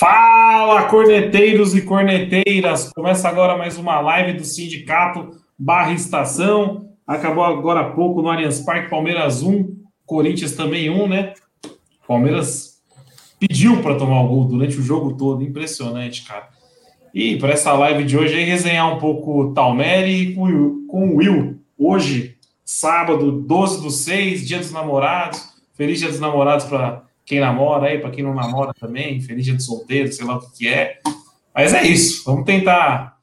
Fala, corneteiros e corneteiras! Começa agora mais uma live do Sindicato Barra Estação. Acabou agora há pouco no Allianz Parque, Palmeiras 1, Corinthians também 1, né? Palmeiras pediu para tomar o gol durante o jogo todo, impressionante, cara. E para essa live de hoje, aí, resenhar um pouco o Talmeri com, com o Will. Hoje, sábado, 12 do 6, Dia dos Namorados. Feliz Dia dos Namorados para quem namora aí, para quem não namora também, feliz dia de solteiro, sei lá o que é. Mas é isso, vamos tentar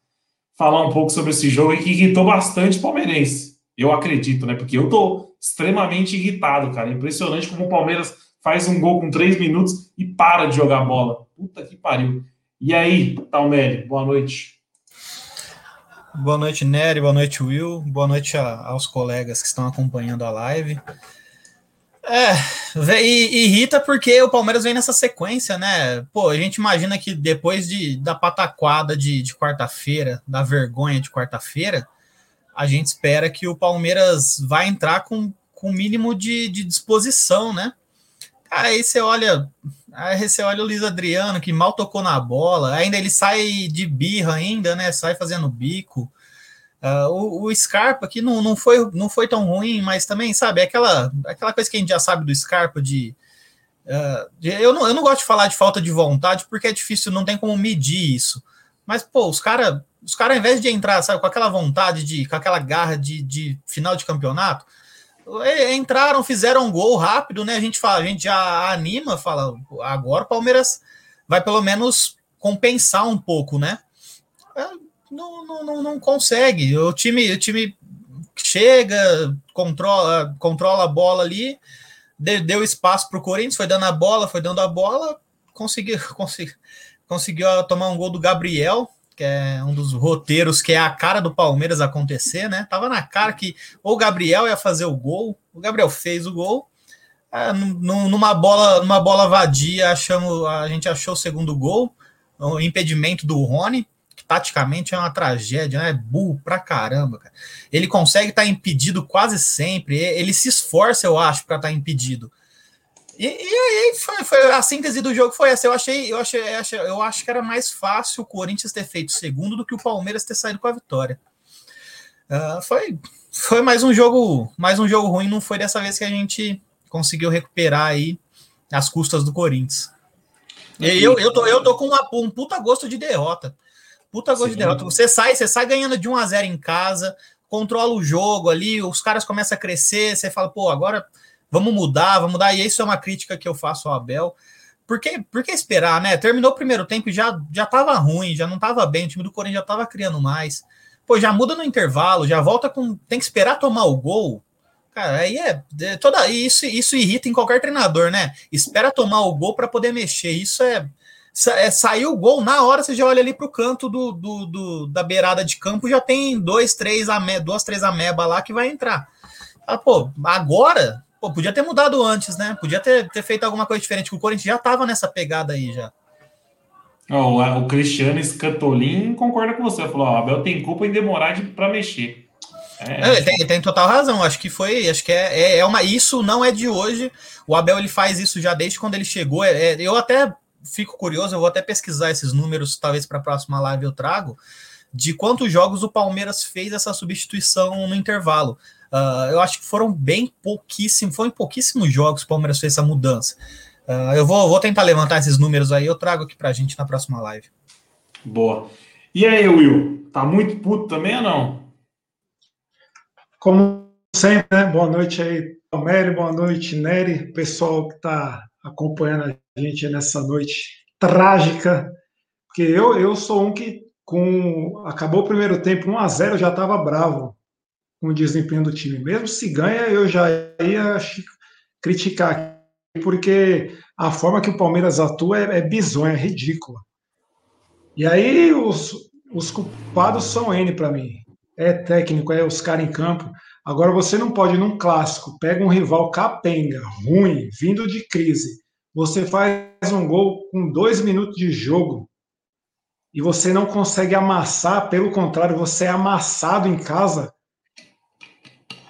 falar um pouco sobre esse jogo que irritou bastante o palmeirense. Eu acredito, né? Porque eu tô extremamente irritado, cara. Impressionante como o Palmeiras faz um gol com três minutos e para de jogar bola. Puta que pariu. E aí, Talmere, boa noite. Boa noite, Nery, boa noite, Will, boa noite a, aos colegas que estão acompanhando a live. É, e, irrita porque o Palmeiras vem nessa sequência, né? Pô, a gente imagina que depois de, da pataquada de, de quarta-feira, da vergonha de quarta-feira, a gente espera que o Palmeiras vai entrar com o mínimo de, de disposição, né? Aí você olha, aí você olha o Luiz Adriano, que mal tocou na bola, ainda ele sai de birra ainda, né? Sai fazendo bico. Uh, o, o, Scarpa que não, não, foi, não foi tão ruim, mas também, sabe, é aquela, aquela coisa que a gente já sabe do Scarpa de, uh, de. eu, não, eu não gosto de falar de falta de vontade, porque é difícil, não tem como medir isso. Mas, pô, os caras, os cara, ao invés de entrar, sabe, com aquela vontade, de, com aquela garra de, de final de campeonato, entraram, fizeram um gol rápido, né? A gente fala, a gente já anima, fala, agora o Palmeiras vai pelo menos compensar um pouco, né? É, não, não, não, consegue. O time, o time chega, controla, controla a bola ali, deu espaço para o Corinthians, foi dando a bola, foi dando a bola, conseguiu, conseguiu, conseguiu tomar um gol do Gabriel, que é um dos roteiros que é a cara do Palmeiras acontecer, né? Tava na cara que ou o Gabriel ia fazer o gol, o Gabriel fez o gol. É, numa bola, numa bola vadia, achamos, a gente achou o segundo gol, o impedimento do Rony taticamente é uma tragédia, né? É burro pra caramba, cara. Ele consegue estar tá impedido quase sempre, ele se esforça, eu acho, para estar tá impedido. E, aí foi, foi, a síntese do jogo foi essa. Eu achei, eu achei, eu achei, eu acho que era mais fácil o Corinthians ter feito segundo do que o Palmeiras ter saído com a vitória. Uh, foi, foi mais um jogo, mais um jogo ruim. Não foi dessa vez que a gente conseguiu recuperar aí as custas do Corinthians. Eu, eu, tô, eu tô com uma, um puta gosto de derrota. Puta gol de derrota. Você sai, você sai ganhando de 1 a 0 em casa, controla o jogo ali, os caras começam a crescer, você fala, pô, agora vamos mudar, vamos mudar. E isso é uma crítica que eu faço ao Abel. Por que, por que esperar, né? Terminou o primeiro tempo e já, já tava ruim, já não tava bem, o time do Corinthians já tava criando mais. Pô, já muda no intervalo, já volta com. Tem que esperar tomar o gol. Cara, aí é, é toda isso isso irrita em qualquer treinador, né? Espera tomar o gol para poder mexer. Isso é, saiu o gol, na hora você já olha ali para o canto do, do, do, da beirada de campo, já tem dois, três, ame, duas, três ameba lá que vai entrar. Ah, pô, agora, pô, podia ter mudado antes, né? Podia ter, ter feito alguma coisa diferente, o Corinthians já estava nessa pegada aí já. Oh, o Cristiano Scatolin concorda com você, falou: o Abel tem culpa em demorar para mexer. É, ele tem, tem, total razão. Acho que foi, acho que é, é, é, uma. Isso não é de hoje. O Abel ele faz isso já desde quando ele chegou. É, é eu até fico curioso, eu vou até pesquisar esses números, talvez para a próxima live eu trago, de quantos jogos o Palmeiras fez essa substituição no intervalo. Uh, eu acho que foram bem pouquíssimos, foram pouquíssimos jogos que o Palmeiras fez essa mudança. Uh, eu vou, vou tentar levantar esses números aí, eu trago aqui para a gente na próxima live. Boa. E aí, Will? Tá muito puto também ou não? Como sempre, né? Boa noite aí, Tomelli, boa noite, Nery, pessoal que está acompanhando a gente nessa noite trágica, porque eu, eu sou um que com acabou o primeiro tempo 1 a 0 já estava bravo com o desempenho do time. Mesmo se ganha, eu já ia criticar porque a forma que o Palmeiras atua é, é bizonha, é ridícula. E aí os, os culpados são N para mim. É técnico, é os caras em campo. Agora você não pode, num clássico, pega um rival capenga, ruim, vindo de crise. Você faz um gol com dois minutos de jogo e você não consegue amassar, pelo contrário, você é amassado em casa.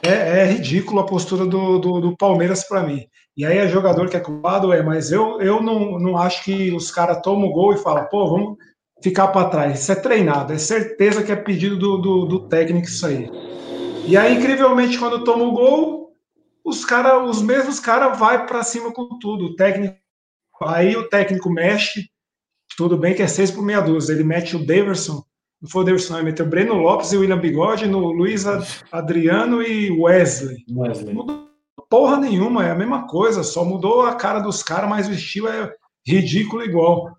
É, é ridículo a postura do, do, do Palmeiras para mim. E aí é jogador que é culpado, é, mas eu, eu não, não acho que os caras tomam o gol e falam, pô, vamos ficar para trás. Isso é treinado, é certeza que é pedido do, do, do técnico isso aí. E aí, incrivelmente, quando toma o gol, os cara, os mesmos caras vai para cima com tudo. O técnico, aí o técnico mexe, tudo bem que é 6 por meia dúzia, ele mete o Daverson, não foi o Daverson, não, ele meteu o Breno Lopes e o William Bigode no Luiz Adriano e Wesley. Wesley. Mudou porra nenhuma, é a mesma coisa, só mudou a cara dos caras, mas o estilo é ridículo igual.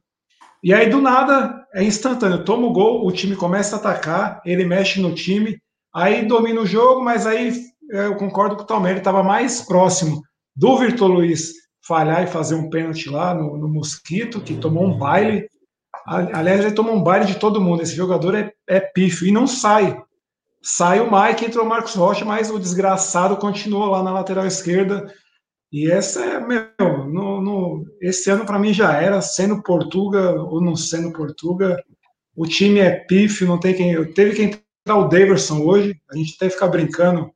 E aí, do nada, é instantâneo. Toma o gol, o time começa a atacar, ele mexe no time, aí domina o jogo, mas aí é, eu concordo com o Talmer, estava mais próximo do Vitor Luiz falhar e fazer um pênalti lá no, no Mosquito, que tomou um baile. Aliás, ele tomou um baile de todo mundo. Esse jogador é, é pífio e não sai. Sai o Mike, entrou o Marcos Rocha, mas o desgraçado continuou lá na lateral esquerda e essa é, meu, no, no esse ano para mim já era, sendo Portuga ou não sendo Portuga, o time é pífio, não tem quem. Teve que entrar o Daverson hoje, a gente até ficar brincando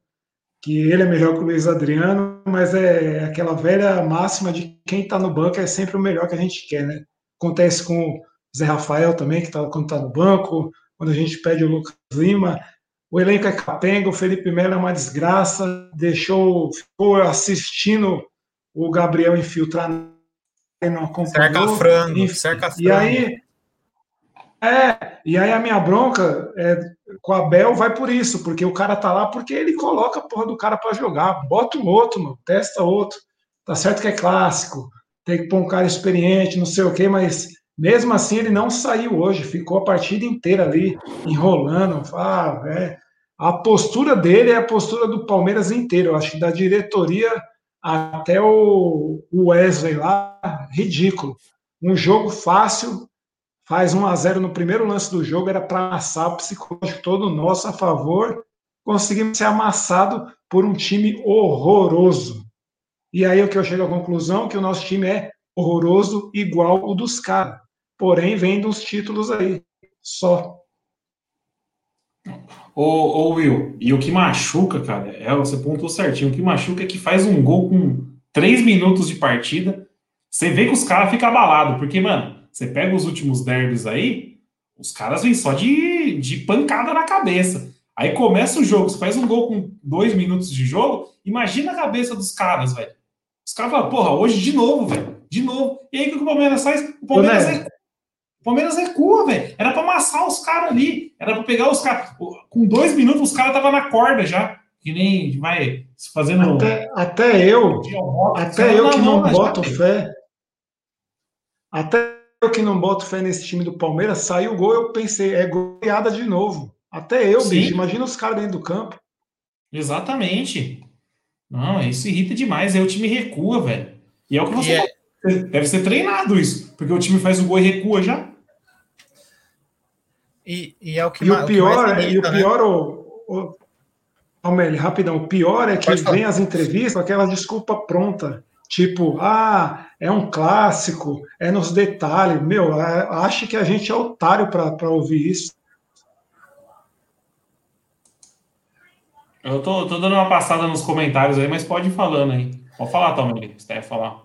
que ele é melhor que o Luiz Adriano, mas é aquela velha máxima de quem está no banco é sempre o melhor que a gente quer, né? Acontece com o Zé Rafael também, que tá, quando está no banco, quando a gente pede o Lucas Lima, o elenco é capenga, o Felipe Melo é uma desgraça, deixou, ficou assistindo o Gabriel infiltrar não acompanhou. Cerca frango, cerca frango. E aí, é, e aí a minha bronca é, com a Bel vai por isso, porque o cara tá lá porque ele coloca a porra do cara para jogar. Bota um outro, mano, testa outro. Tá certo que é clássico, tem que pôr um cara experiente, não sei o quê, mas mesmo assim ele não saiu hoje, ficou a partida inteira ali enrolando. Ah, é, a postura dele é a postura do Palmeiras inteiro. Eu acho que da diretoria até o Wesley lá, ridículo. Um jogo fácil, faz 1 a 0 no primeiro lance do jogo, era para amassar o psicológico todo nosso a favor. Conseguimos ser amassado por um time horroroso. E aí o que eu chego à conclusão que o nosso time é horroroso igual o dos caras. Porém, vem dos títulos aí. Só. Ô, ô, Will, e o que machuca, cara, é, você pontuou certinho, o que machuca é que faz um gol com três minutos de partida, você vê que os caras ficam abalados, porque, mano, você pega os últimos derbys aí, os caras vêm só de, de pancada na cabeça. Aí começa o jogo, você faz um gol com dois minutos de jogo, imagina a cabeça dos caras, velho. Os caras falam, porra, hoje de novo, velho, de novo. E aí o que o Palmeiras faz? O Palmeiras é o Palmeiras recua, velho. Era pra amassar os caras ali. Era pra pegar os caras. Com dois minutos, os caras estavam na corda já. Que nem vai fazendo. Até, até eu. Até eu que não boto fé. Até que não boto fé nesse time do Palmeiras, saiu o gol, eu pensei, é goleada de novo. Até eu, Sim. bicho. Imagina os caras dentro do campo. Exatamente. Não, isso irrita demais. Aí o time recua, velho. E é o que você. É... Deve ser treinado isso. Porque o time faz o gol e recua já. E, e, é o que e o pior, o irrita, e o pior, né? o, o, rapidão, o pior é que vem as entrevistas, aquela desculpa pronta. Tipo, ah, é um clássico, é nos detalhes. Meu, acho que a gente é otário para ouvir isso. Eu tô, tô, dando uma passada nos comentários aí, mas pode ir falando aí. Pode falar, Tom, se quer falar.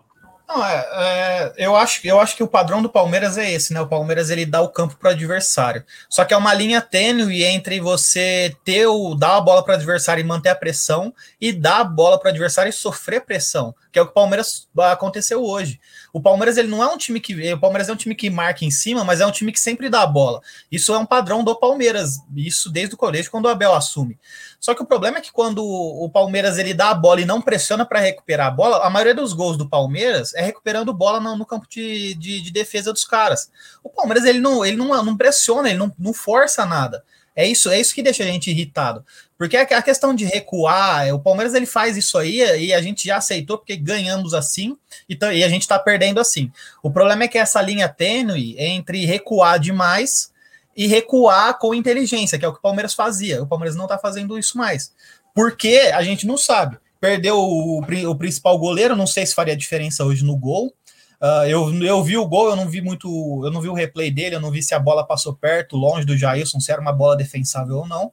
Não, é, é, eu, acho, eu acho que o padrão do Palmeiras é esse, né? O Palmeiras ele dá o campo para o adversário. Só que é uma linha tênue entre você ter o dar a bola para o adversário e manter a pressão e dar a bola para o adversário e sofrer pressão, que é o que o Palmeiras aconteceu hoje. O Palmeiras ele não é um time que o Palmeiras é um time que marca em cima, mas é um time que sempre dá a bola. Isso é um padrão do Palmeiras, isso desde o colégio quando o Abel assume. Só que o problema é que quando o Palmeiras ele dá a bola e não pressiona para recuperar a bola, a maioria dos gols do Palmeiras é recuperando bola no, no campo de, de, de, defesa dos caras. O Palmeiras ele não, ele não, não pressiona, ele não, não força nada. É isso, é isso que deixa a gente irritado. Porque a questão de recuar, o Palmeiras ele faz isso aí e a gente já aceitou porque ganhamos assim e, e a gente está perdendo assim. O problema é que essa linha tênue entre recuar demais e recuar com inteligência, que é o que o Palmeiras fazia. O Palmeiras não está fazendo isso mais. Porque a gente não sabe. Perdeu o, o principal goleiro, não sei se faria diferença hoje no gol. Uh, eu, eu vi o gol, eu não vi muito, eu não vi o replay dele, eu não vi se a bola passou perto, longe do Jailson, se era uma bola defensável ou não.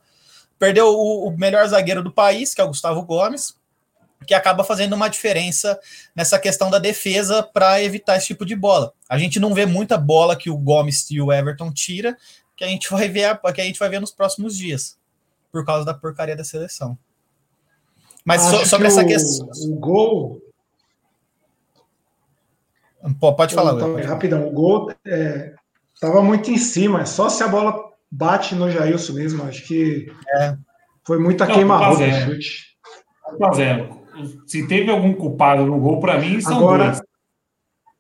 Perdeu o, o melhor zagueiro do país, que é o Gustavo Gomes, que acaba fazendo uma diferença nessa questão da defesa para evitar esse tipo de bola. A gente não vê muita bola que o Gomes e o Everton tira, que a gente vai ver, que a gente vai ver nos próximos dias, por causa da porcaria da seleção. Mas so, sobre essa questão. O gol Pode falar. Então, rapidão, o gol estava é, muito em cima, é só se a bola bate no Jailson mesmo, acho que é. foi muita queima-roupa o chute. Zero. Se teve algum culpado no gol, para mim, são Agora... dois.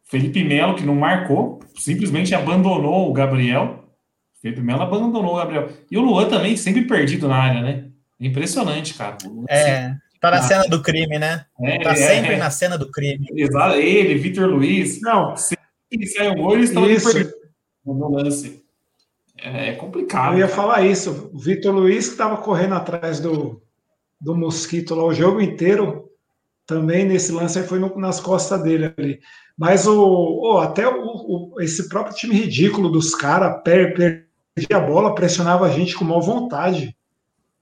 Felipe Melo, que não marcou, simplesmente abandonou o Gabriel. Felipe Melo abandonou o Gabriel. E o Luan também, sempre perdido na área, né? Impressionante, cara. É. Tá na cena do crime, né? É, tá sempre é, na cena do crime. Exato, ele, Vitor Luiz. Não. Se sai um gol, eles estão no lance. É, é complicado. Eu ia cara. falar isso. O Vitor Luiz, que estava correndo atrás do, do Mosquito lá o jogo inteiro, também nesse lance aí foi no, nas costas dele ali. Mas o, oh, até o, o, esse próprio time ridículo dos caras per, perdia a bola, pressionava a gente com má vontade.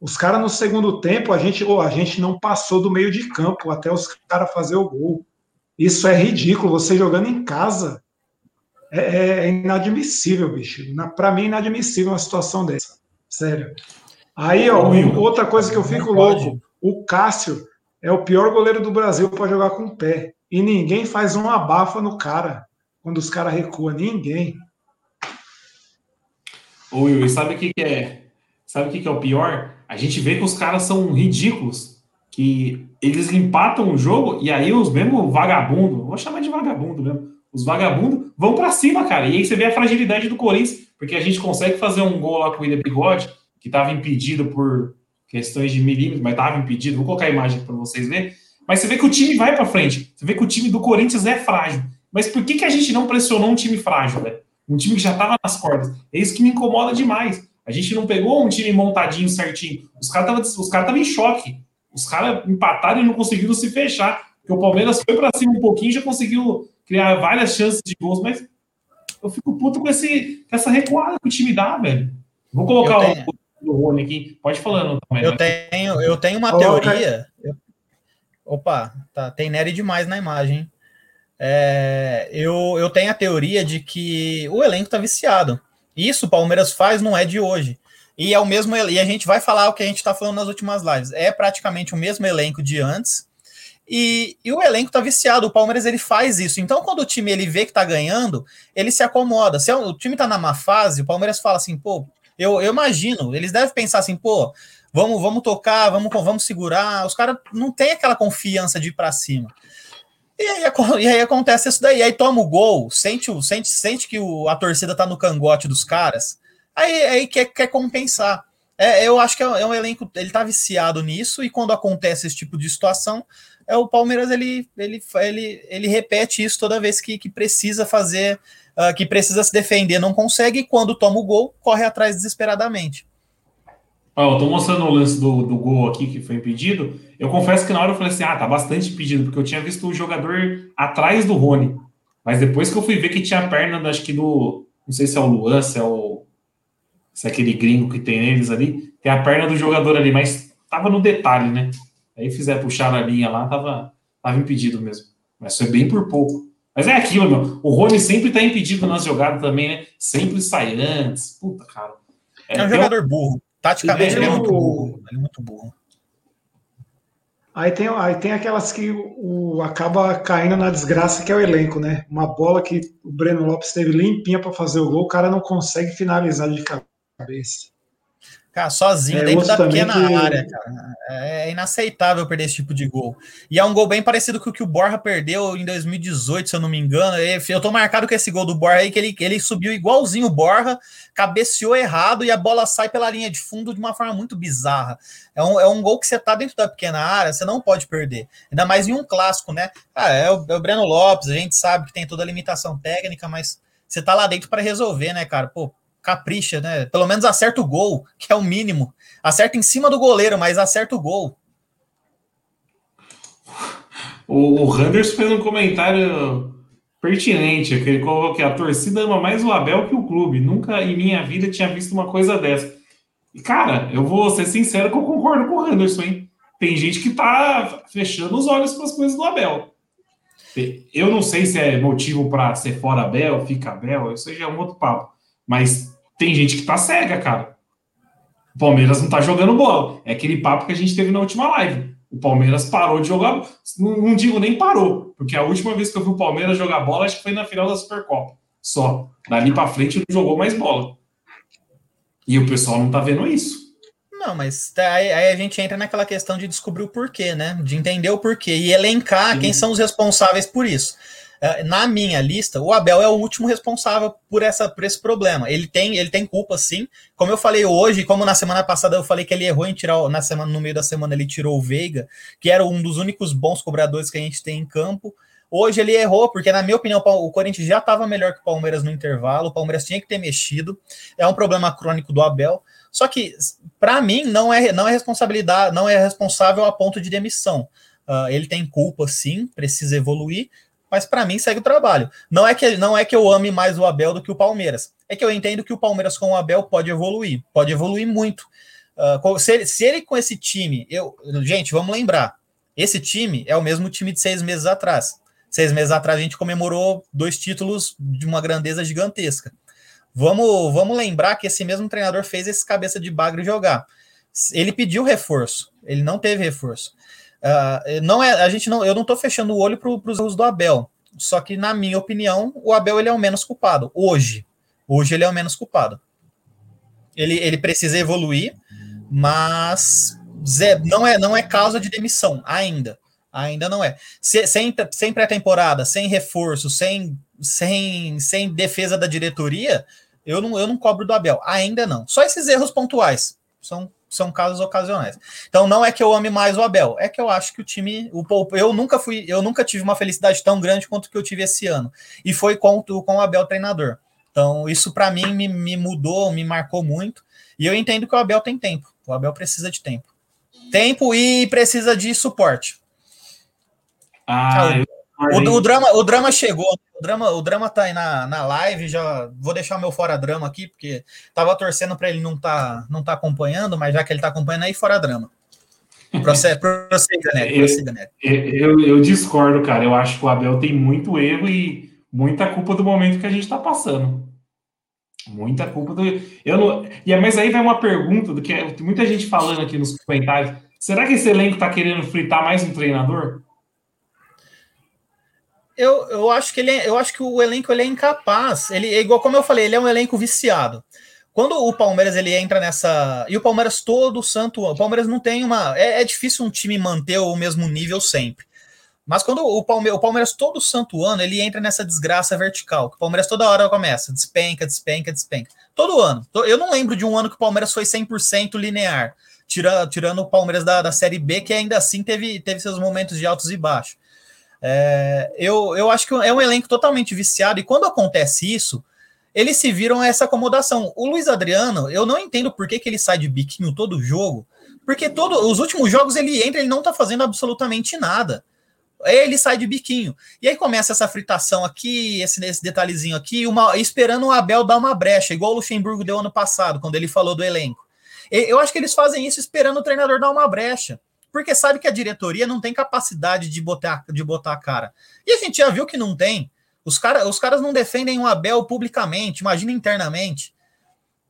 Os caras no segundo tempo, a gente, oh, a gente não passou do meio de campo até os caras fazer o gol. Isso é ridículo. Você jogando em casa é, é, é inadmissível, bicho. Para mim, é inadmissível uma situação dessa. Sério. Aí, ó, outra coisa que eu fico louco: o Cássio é o pior goleiro do Brasil para jogar com o pé. E ninguém faz uma abafa no cara quando os caras recuam. Ninguém. Ô, Will, sabe o que, que é? Sabe o que, que é o pior? A gente vê que os caras são ridículos, que eles empatam o jogo e aí os mesmos vagabundos, vou chamar de vagabundo mesmo, os vagabundos vão para cima, cara. E aí você vê a fragilidade do Corinthians, porque a gente consegue fazer um gol lá com o William Bigode, que estava impedido por questões de milímetros, mas estava impedido. Vou colocar a imagem para vocês verem. Mas você vê que o time vai para frente. Você vê que o time do Corinthians é frágil. Mas por que, que a gente não pressionou um time frágil, velho? Um time que já estava nas cordas. É isso que me incomoda demais. A gente não pegou um time montadinho certinho. Os caras estavam cara em choque. Os caras empataram e não conseguiram se fechar. Porque o Palmeiras foi para cima um pouquinho e já conseguiu criar várias chances de gols, mas eu fico puto com, esse, com essa recuada que o time dá, velho. Vou colocar tenho... o do Rony aqui. Pode falar, também. Eu tenho, eu tenho uma teoria. Eu... Opa, tá, tem Nery demais na imagem. É, eu, eu tenho a teoria de que o elenco tá viciado. Isso o Palmeiras faz não é de hoje. E é o mesmo e a gente vai falar o que a gente está falando nas últimas lives. É praticamente o mesmo elenco de antes. E, e, o elenco tá viciado. O Palmeiras ele faz isso. Então, quando o time ele vê que tá ganhando, ele se acomoda. Se é o time tá na má fase, o Palmeiras fala assim, pô, eu, eu imagino, eles devem pensar assim, pô, vamos, vamos tocar, vamos, vamos segurar. Os caras não têm aquela confiança de ir para cima. E aí, e aí, acontece isso daí. Aí toma o gol, sente, sente, sente que o, a torcida tá no cangote dos caras. Aí, aí quer, quer compensar. É, eu acho que é, é um elenco, ele tá viciado nisso, e quando acontece esse tipo de situação, é o Palmeiras ele, ele, ele, ele repete isso toda vez que, que precisa fazer, uh, que precisa se defender, não consegue, e quando toma o gol, corre atrás desesperadamente. Ó, eu tô mostrando o lance do, do gol aqui que foi impedido. Eu confesso que na hora eu falei assim: ah, tá bastante impedido, porque eu tinha visto o jogador atrás do Rony. Mas depois que eu fui ver que tinha a perna, acho que do. Não sei se é o Luan, se é o. Se é aquele gringo que tem eles ali. Tem a perna do jogador ali, mas tava no detalhe, né? Aí fizer puxar a linha lá, tava, tava impedido mesmo. Mas foi bem por pouco. Mas é aquilo, meu. O Rony sempre tá impedido nas jogadas também, né? Sempre sai antes. Puta, cara. É, é um jogador burro. Taticamente, ele é muito burro. Ele é muito burro. Aí tem, aí tem aquelas que o, o, acaba caindo na desgraça, que é o elenco, né? Uma bola que o Breno Lopes teve limpinha para fazer o gol, o cara não consegue finalizar de cabeça. Cara, sozinho, é, dentro da pequena que... área, cara. É inaceitável perder esse tipo de gol. E é um gol bem parecido com o que o Borja perdeu em 2018, se eu não me engano. Eu tô marcado com esse gol do Borja aí, que ele, ele subiu igualzinho o Borja, cabeceou errado e a bola sai pela linha de fundo de uma forma muito bizarra. É um, é um gol que você tá dentro da pequena área, você não pode perder. Ainda mais em um clássico, né? Ah, é o, é o Breno Lopes, a gente sabe que tem toda a limitação técnica, mas você tá lá dentro para resolver, né, cara? Pô, capricha, né? Pelo menos acerta o gol, que é o mínimo. Acerta em cima do goleiro, mas acerta o gol. O, o fez um comentário pertinente, que ele colocou que a torcida ama mais o Abel que o clube. Nunca em minha vida tinha visto uma coisa dessa. E, cara, eu vou ser sincero que eu concordo com o Anderson, hein? Tem gente que tá fechando os olhos para as coisas do Abel. Eu não sei se é motivo para ser fora Abel, fica Abel, isso já é um outro papo. Mas tem gente que tá cega, cara. O Palmeiras não tá jogando bola. É aquele papo que a gente teve na última live. O Palmeiras parou de jogar. Não, não digo nem parou, porque a última vez que eu vi o Palmeiras jogar bola, acho que foi na final da Supercopa. Só. Dali para frente não jogou mais bola. E o pessoal não tá vendo isso. Não, mas tá, aí, aí, a gente entra naquela questão de descobrir o porquê, né? De entender o porquê e elencar Sim. quem são os responsáveis por isso. É, na minha lista, o Abel é o último responsável por, essa, por esse problema. Ele tem, ele tem culpa, sim. Como eu falei hoje, como na semana passada eu falei que ele errou em tirar, na semana, no meio da semana ele tirou o Veiga, que era um dos únicos bons cobradores que a gente tem em campo. Hoje ele errou, porque, na minha opinião, o Corinthians já estava melhor que o Palmeiras no intervalo, o Palmeiras tinha que ter mexido. É um problema crônico do Abel. Só que, para mim, não é, não é responsabilidade, não é responsável a ponto de demissão. Uh, ele tem culpa, sim, precisa evoluir, mas para mim segue o trabalho. Não é que não é que eu ame mais o Abel do que o Palmeiras. É que eu entendo que o Palmeiras com o Abel pode evoluir, pode evoluir muito. Uh, se, ele, se, ele, com esse time, eu, gente, vamos lembrar, esse time é o mesmo time de seis meses atrás. Seis meses atrás a gente comemorou dois títulos de uma grandeza gigantesca. Vamos, vamos lembrar que esse mesmo treinador fez esse cabeça de bagre jogar. Ele pediu reforço, ele não teve reforço. Uh, não é, a gente não, eu não estou fechando o olho para os erros do Abel. Só que, na minha opinião, o Abel ele é o menos culpado. Hoje. Hoje ele é o menos culpado. Ele, ele precisa evoluir, mas não é, não é causa de demissão ainda. Ainda não é. Se, sem sem pré-temporada, sem reforço, sem, sem, sem defesa da diretoria, eu não, eu não cobro do Abel. Ainda não. Só esses erros pontuais. São são casos ocasionais. Então não é que eu ame mais o Abel, é que eu acho que o time, o eu nunca fui, eu nunca tive uma felicidade tão grande quanto que eu tive esse ano. E foi com, com o Abel treinador. Então isso para mim me, me mudou, me marcou muito. E eu entendo que o Abel tem tempo. O Abel precisa de tempo. Tempo e precisa de suporte. Ah, eu o, o, drama, o drama chegou. O drama, o drama tá aí na, na live. Já vou deixar o meu fora drama aqui, porque tava torcendo para ele não tá, não tá acompanhando, mas já que ele tá acompanhando aí, fora drama. Prossiga, né? Prossiga, né? Eu, eu, eu, discordo, cara. Eu acho que o Abel tem muito erro e muita culpa do momento que a gente tá passando. Muita culpa do. Eu não... e, mas aí vai uma pergunta do que tem muita gente falando aqui nos comentários. Será que esse elenco tá querendo fritar mais um treinador? Eu, eu acho que ele é, eu acho que o elenco ele é incapaz. Ele é igual como eu falei, ele é um elenco viciado. Quando o Palmeiras ele entra nessa e o Palmeiras todo santo, o Palmeiras não tem uma é, é difícil um time manter o mesmo nível sempre. Mas quando o Palmeiras, o Palmeiras todo santo ano ele entra nessa desgraça vertical, que o Palmeiras toda hora começa, despenca, despenca, despenca. Todo ano. Eu não lembro de um ano que o Palmeiras foi 100% linear, tirando, tirando o Palmeiras da, da Série B, que ainda assim teve, teve seus momentos de altos e baixos. É, eu, eu acho que é um elenco totalmente viciado, e quando acontece isso, eles se viram a essa acomodação. O Luiz Adriano, eu não entendo por que, que ele sai de biquinho todo jogo, porque todo, os últimos jogos ele entra, ele não tá fazendo absolutamente nada. Ele sai de biquinho. E aí começa essa fritação aqui, esse, esse detalhezinho aqui, uma, esperando o Abel dar uma brecha, igual o Luxemburgo deu ano passado, quando ele falou do elenco. Eu acho que eles fazem isso esperando o treinador dar uma brecha porque sabe que a diretoria não tem capacidade de botar, de botar a cara. E a gente já viu que não tem. Os, cara, os caras não defendem o Abel publicamente, imagina internamente.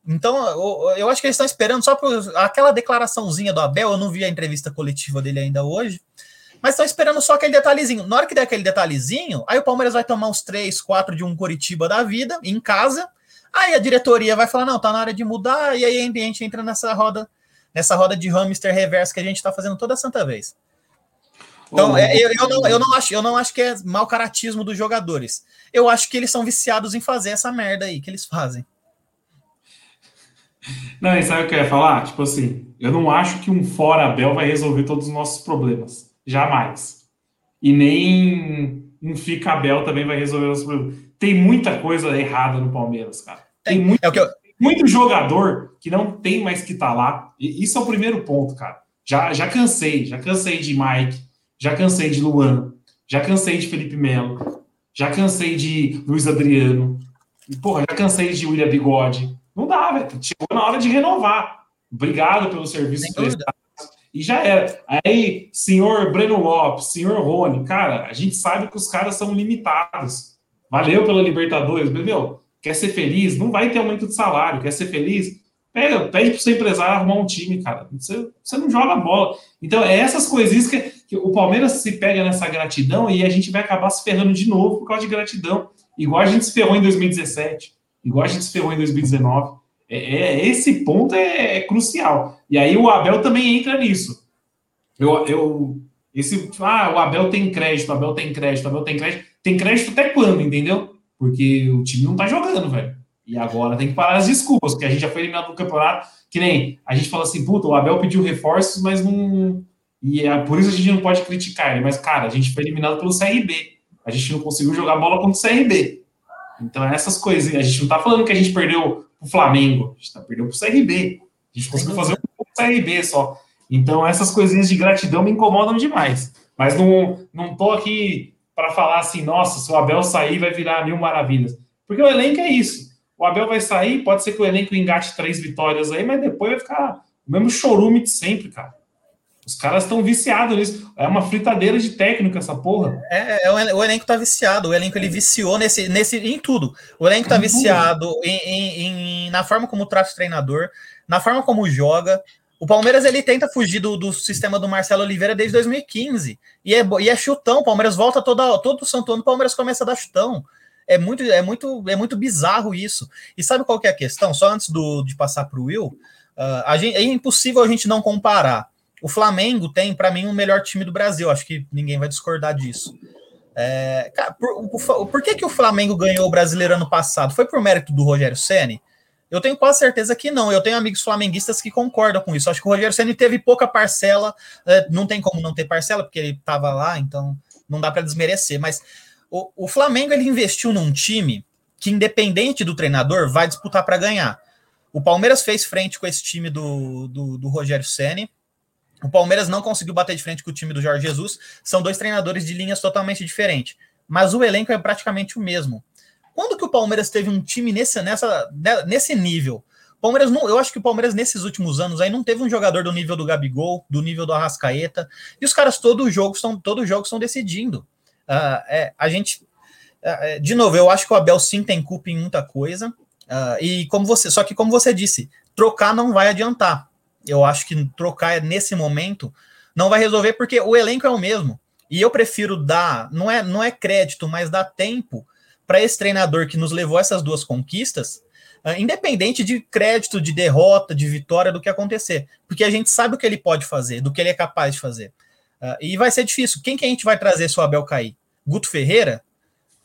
Então, eu, eu acho que eles estão esperando só por aquela declaraçãozinha do Abel. Eu não vi a entrevista coletiva dele ainda hoje, mas estão esperando só aquele detalhezinho. Na hora que der aquele detalhezinho, aí o Palmeiras vai tomar uns 3, 4 de um Coritiba da vida em casa. Aí a diretoria vai falar, não, tá na hora de mudar, e aí a gente entra nessa roda, nessa roda de hamster reverso que a gente está fazendo toda santa vez. Então, é, eu, eu, não, eu, não acho, eu não acho que é mau caratismo dos jogadores. Eu acho que eles são viciados em fazer essa merda aí que eles fazem. Não, e sabe o que eu ia falar? Tipo assim, eu não acho que um fora Abel vai resolver todos os nossos problemas. Jamais. E nem um fica Abel também vai resolver os problemas. Tem muita coisa errada no Palmeiras, cara. Tem, tem muito, é eu... muito jogador que não tem mais que estar tá lá. E isso é o primeiro ponto, cara. Já, já cansei, já cansei de Mike, já cansei de Luan, já cansei de Felipe Melo, já cansei de Luiz Adriano, porra, já cansei de William Bigode. Não dá, velho. Chegou na hora de renovar. Obrigado pelo serviço prestado. E já era. Aí, senhor Breno Lopes, senhor Rony, cara, a gente sabe que os caras são limitados. Valeu pela Libertadores, mas, meu, quer ser feliz? Não vai ter aumento de salário. Quer ser feliz? Pega, pede pro seu empresário arrumar um time, cara. Você, você não joga bola. Então, é essas coisinhas que, que o Palmeiras se pega nessa gratidão e a gente vai acabar se ferrando de novo por causa de gratidão. Igual a gente se ferrou em 2017 igual a gente se ferrou em 2019. É, é, esse ponto é, é, crucial. E aí o Abel também entra nisso. Eu, eu, esse, ah, o Abel tem crédito, o Abel tem crédito, o Abel tem crédito. Tem crédito até quando, entendeu? Porque o time não tá jogando, velho. E agora tem que parar as desculpas, porque a gente já foi eliminado do campeonato, que nem a gente fala assim, puta, o Abel pediu reforços, mas não. E é por isso a gente não pode criticar ele. Mas, cara, a gente foi eliminado pelo CRB. A gente não conseguiu jogar bola contra o CRB. Então, essas coisas. A gente não está falando que a gente perdeu o Flamengo, a gente tá, perdeu para o CRB. A gente conseguiu fazer um CRB só. Então, essas coisinhas de gratidão me incomodam demais. Mas não, não tô aqui para falar assim, nossa, se o Abel sair, vai virar mil maravilhas. Porque o elenco é isso. O Abel vai sair, pode ser que o elenco engate três vitórias aí, mas depois vai ficar o mesmo chorume de sempre, cara. Os caras estão viciados nisso. É uma fritadeira de técnico essa porra. É, é o, elenco tá viciado. O elenco ele viciou nesse, nesse, em tudo. O elenco tá viciado em, em, em, na forma como trata o treinador, na forma como joga. O Palmeiras ele tenta fugir do, do sistema do Marcelo Oliveira desde 2015. E é, e é chutão. O Palmeiras volta toda, todo santo ano, o Palmeiras começa a dar chutão. É muito, é muito, é muito bizarro isso. E sabe qual que é a questão? Só antes do, de passar para o Will, uh, gente, é impossível a gente não comparar o Flamengo tem, para mim, o melhor time do Brasil. Acho que ninguém vai discordar disso. É, cara, por, por, por, que, que o Flamengo ganhou o brasileiro ano passado? Foi por mérito do Rogério Ceni? Eu tenho quase certeza que não. Eu tenho amigos flamenguistas que concordam com isso. Acho que o Rogério Ceni teve pouca parcela. É, não tem como não ter parcela, porque ele estava lá, então não dá para desmerecer. Mas o, o Flamengo ele investiu num time que, independente do treinador, vai disputar para ganhar. O Palmeiras fez frente com esse time do, do, do Rogério Ceni o Palmeiras não conseguiu bater de frente com o time do Jorge Jesus. São dois treinadores de linhas totalmente diferentes. Mas o elenco é praticamente o mesmo. Quando que o Palmeiras teve um time nesse, nessa, nesse nível? Palmeiras não, eu acho que o Palmeiras nesses últimos anos aí não teve um jogador do nível do Gabigol, do nível do Arrascaeta, e os caras todo jogo estão todo jogo estão decidindo. Uh, é, a gente, uh, de novo, eu acho que o Abel sim tem culpa em muita coisa. Uh, e como você, só que como você disse, trocar não vai adiantar eu acho que trocar nesse momento não vai resolver porque o elenco é o mesmo. E eu prefiro dar, não é, não é crédito, mas dar tempo para esse treinador que nos levou a essas duas conquistas, uh, independente de crédito, de derrota, de vitória, do que acontecer. Porque a gente sabe o que ele pode fazer, do que ele é capaz de fazer. Uh, e vai ser difícil. Quem que a gente vai trazer se o Abel cair? Guto Ferreira?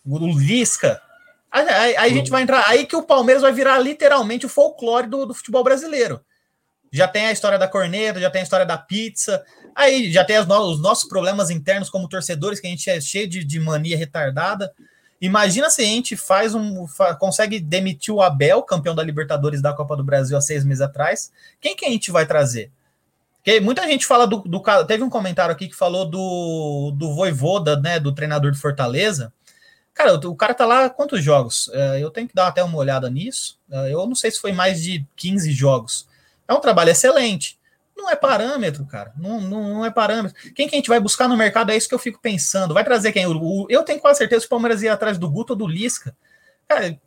O Lisca? Aí, aí, aí, a gente vai entrar. Aí que o Palmeiras vai virar literalmente o folclore do, do futebol brasileiro já tem a história da corneta, já tem a história da pizza, aí já tem no os nossos problemas internos como torcedores, que a gente é cheio de, de mania retardada. Imagina se a gente faz um. consegue demitir o Abel, campeão da Libertadores da Copa do Brasil há seis meses atrás. Quem que a gente vai trazer? Porque muita gente fala do, do. Teve um comentário aqui que falou do, do Voivoda, né? Do treinador de Fortaleza. Cara, o, cara tá lá quantos jogos? É, eu tenho que dar até uma olhada nisso. É, eu não sei se foi mais de 15 jogos. É um trabalho excelente. Não é parâmetro, cara. Não, não, não, é parâmetro. Quem que a gente vai buscar no mercado? É isso que eu fico pensando. Vai trazer quem? O, eu tenho quase certeza que o Palmeiras ia atrás do Guto ou do Lisca. Cara,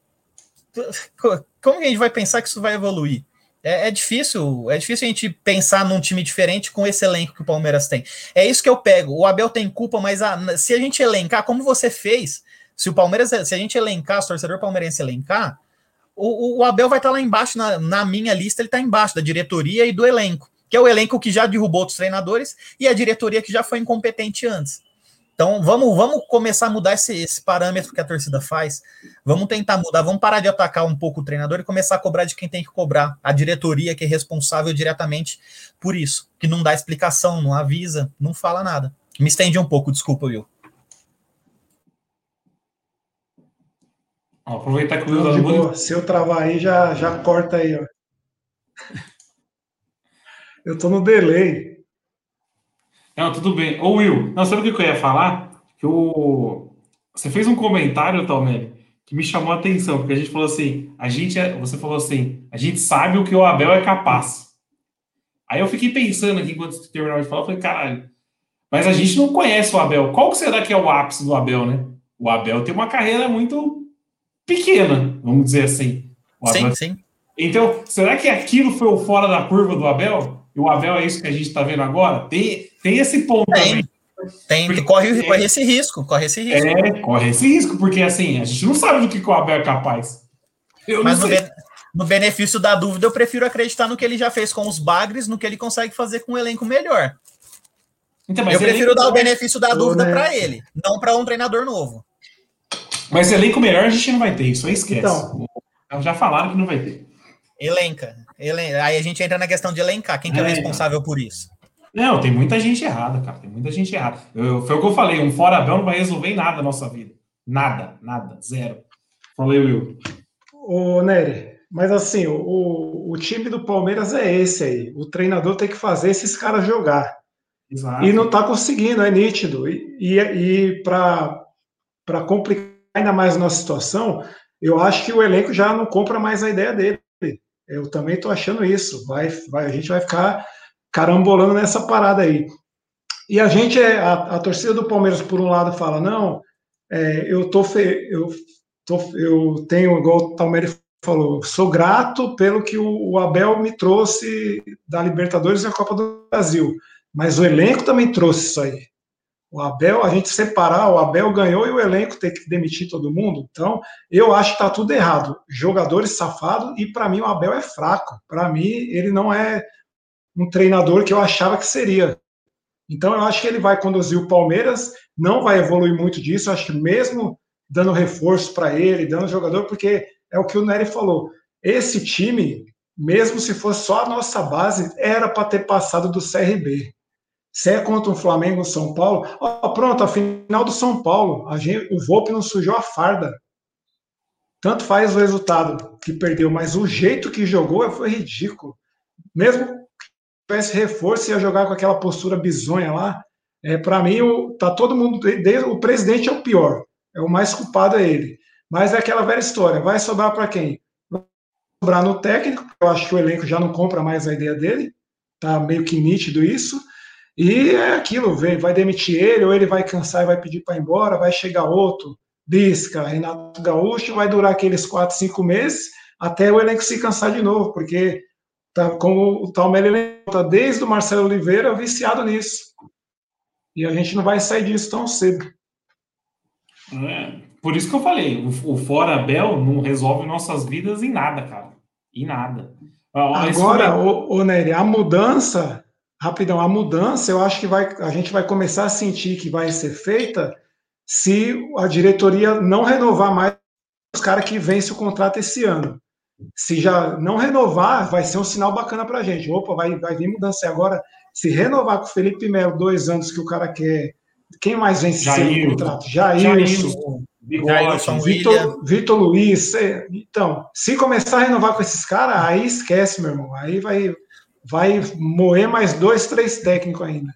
como que a gente vai pensar que isso vai evoluir? É, é, difícil, é difícil a gente pensar num time diferente com esse elenco que o Palmeiras tem. É isso que eu pego. O Abel tem culpa, mas a, se a gente elencar, como você fez, se o Palmeiras, se a gente elencar, se o torcedor palmeirense elencar, o, o Abel vai estar tá lá embaixo, na, na minha lista, ele está embaixo da diretoria e do elenco, que é o elenco que já derrubou outros treinadores e a diretoria que já foi incompetente antes. Então vamos, vamos começar a mudar esse, esse, parâmetro que a torcida faz. Vamos tentar mudar, vamos parar de atacar um pouco o treinador e começar a cobrar de quem tem que cobrar. A diretoria que é responsável diretamente por isso, que não dá explicação, não avisa, não fala nada. Me estende um pouco, desculpa, Will. aproveitar que o Will tá. Se eu travar aí, já, já corta aí, ó. Eu tô no delay. Não, tudo bem. Ô, Will, não, sabe o que eu ia falar? Que o... Você fez um comentário, Talmere, que me chamou a atenção, porque a gente falou assim, a gente é... você falou assim, a gente sabe o que o Abel é capaz. Aí eu fiquei pensando aqui, enquanto você terminava de falar, eu falei, caralho, mas a gente não conhece o Abel. Qual que será que é o ápice do Abel, né? O Abel tem uma carreira muito pequena, vamos dizer assim. Abel... Sim, sim. Então, será que aquilo foi o fora da curva do Abel? O Abel é isso que a gente está vendo agora? Tem, tem esse ponto tem, também. Tem, porque, corre, corre esse risco, corre esse risco. É, corre esse risco, porque assim, a gente não sabe do que, que o Abel é capaz. Eu Mas no, be no, benefício da dúvida, eu prefiro acreditar no que ele já fez com os bagres, no que ele consegue fazer com um elenco melhor. Então, eu prefiro dar o benefício da dúvida né? para ele, não para um treinador novo. Mas elenco melhor a gente não vai ter, isso aí esquece. Então, já falaram que não vai ter. Elenca. Aí a gente entra na questão de elencar. Quem que é, é o responsável por isso? Não, tem muita gente errada, cara. Tem muita gente errada. Eu, foi o que eu falei. Um fora Abel não vai resolver nada na nossa vida. Nada, nada, zero. Falei, Will. Ô, Nery, mas assim, o, o time do Palmeiras é esse aí. O treinador tem que fazer esses caras jogar. Exato. E não está conseguindo, é nítido. E, e, e para complicar ainda mais a nossa situação, eu acho que o elenco já não compra mais a ideia dele. Eu também estou achando isso. Vai, vai, a gente vai ficar carambolando nessa parada aí. E a gente, é, a, a torcida do Palmeiras, por um lado, fala: não, é, eu, tô fe, eu, tô, eu tenho, igual o Palmeiras falou, sou grato pelo que o, o Abel me trouxe da Libertadores e da Copa do Brasil. Mas o elenco também trouxe isso aí. O Abel, a gente separar, o Abel ganhou e o elenco tem que demitir todo mundo. Então, eu acho que está tudo errado. Jogadores safados, e para mim o Abel é fraco. Para mim, ele não é um treinador que eu achava que seria. Então, eu acho que ele vai conduzir o Palmeiras, não vai evoluir muito disso. Eu acho que mesmo dando reforço para ele, dando jogador, porque é o que o Nery falou. Esse time, mesmo se fosse só a nossa base, era para ter passado do CRB. Se é contra o Flamengo São Paulo, ó, pronto, a final do São Paulo, a gente, o Volpe não sujou a farda. Tanto faz o resultado que perdeu, mas o jeito que jogou foi ridículo. Mesmo que tivesse reforço, ia jogar com aquela postura bizonha lá. É, Para mim, o, tá todo mundo. O presidente é o pior. É o mais culpado é ele. Mas é aquela velha história. Vai sobrar para quem? Vai sobrar no técnico, eu acho que o elenco já não compra mais a ideia dele. Tá meio que nítido isso. E é aquilo, vai demitir ele, ou ele vai cansar e vai pedir para ir embora, vai chegar outro, Bisca, Renato Gaúcho, vai durar aqueles quatro, cinco meses, até o elenco se cansar de novo, porque, tá, como o Talmere está desde o Marcelo Oliveira viciado nisso. E a gente não vai sair disso tão cedo. É, por isso que eu falei, o, o Fora Bel não resolve nossas vidas em nada, cara. Em nada. Agora, o, o Nery, a mudança rapidão, a mudança eu acho que vai, a gente vai começar a sentir que vai ser feita se a diretoria não renovar mais os caras que vencem o contrato esse ano. Se já não renovar, vai ser um sinal bacana para a gente. Opa, vai, vai vir mudança. Agora, se renovar com o Felipe Melo dois anos que o cara quer. Quem mais vence esse contrato? Jailson. Jailson Vitor, Vitor Luiz. Então, se começar a renovar com esses caras, aí esquece, meu irmão. Aí vai, vai moer mais dois, três técnicos ainda.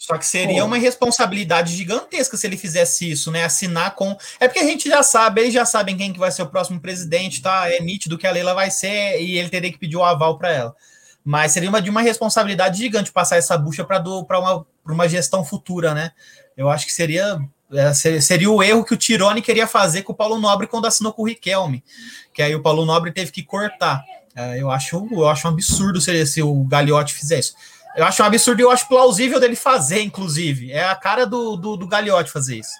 Só que seria uma responsabilidade gigantesca se ele fizesse isso, né? Assinar com. É porque a gente já sabe, eles já sabem quem que vai ser o próximo presidente, tá? É nítido que a Leila vai ser e ele teria que pedir o aval para ela. Mas seria uma de uma responsabilidade gigante passar essa bucha para uma, uma gestão futura, né? Eu acho que seria é, seria o erro que o Tirone queria fazer com o Paulo Nobre quando assinou com o Riquelme, que aí o Paulo Nobre teve que cortar. É, eu, acho, eu acho um absurdo se, se o Gagliotti fizer isso. Eu acho um absurdo e eu acho plausível dele fazer, inclusive. É a cara do, do, do Gagliotti fazer isso.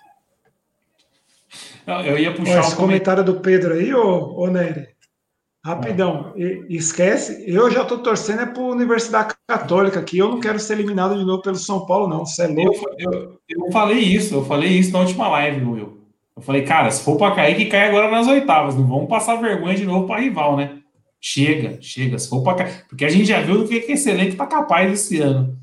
Eu ia puxar Esse um comentário do Pedro aí, ô, ô Nery. Rapidão, esquece, eu já estou torcendo é para a Universidade Católica, que eu não quero ser eliminado de novo pelo São Paulo, não. Você é louco. Eu, eu, eu falei isso, eu falei isso na última live, Will. Eu falei, cara, se for para cair, que cai agora nas oitavas. Não vamos passar vergonha de novo para rival, né? Chega, chega. Se for. Porque a gente já viu o que esse elenco tá capaz esse ano.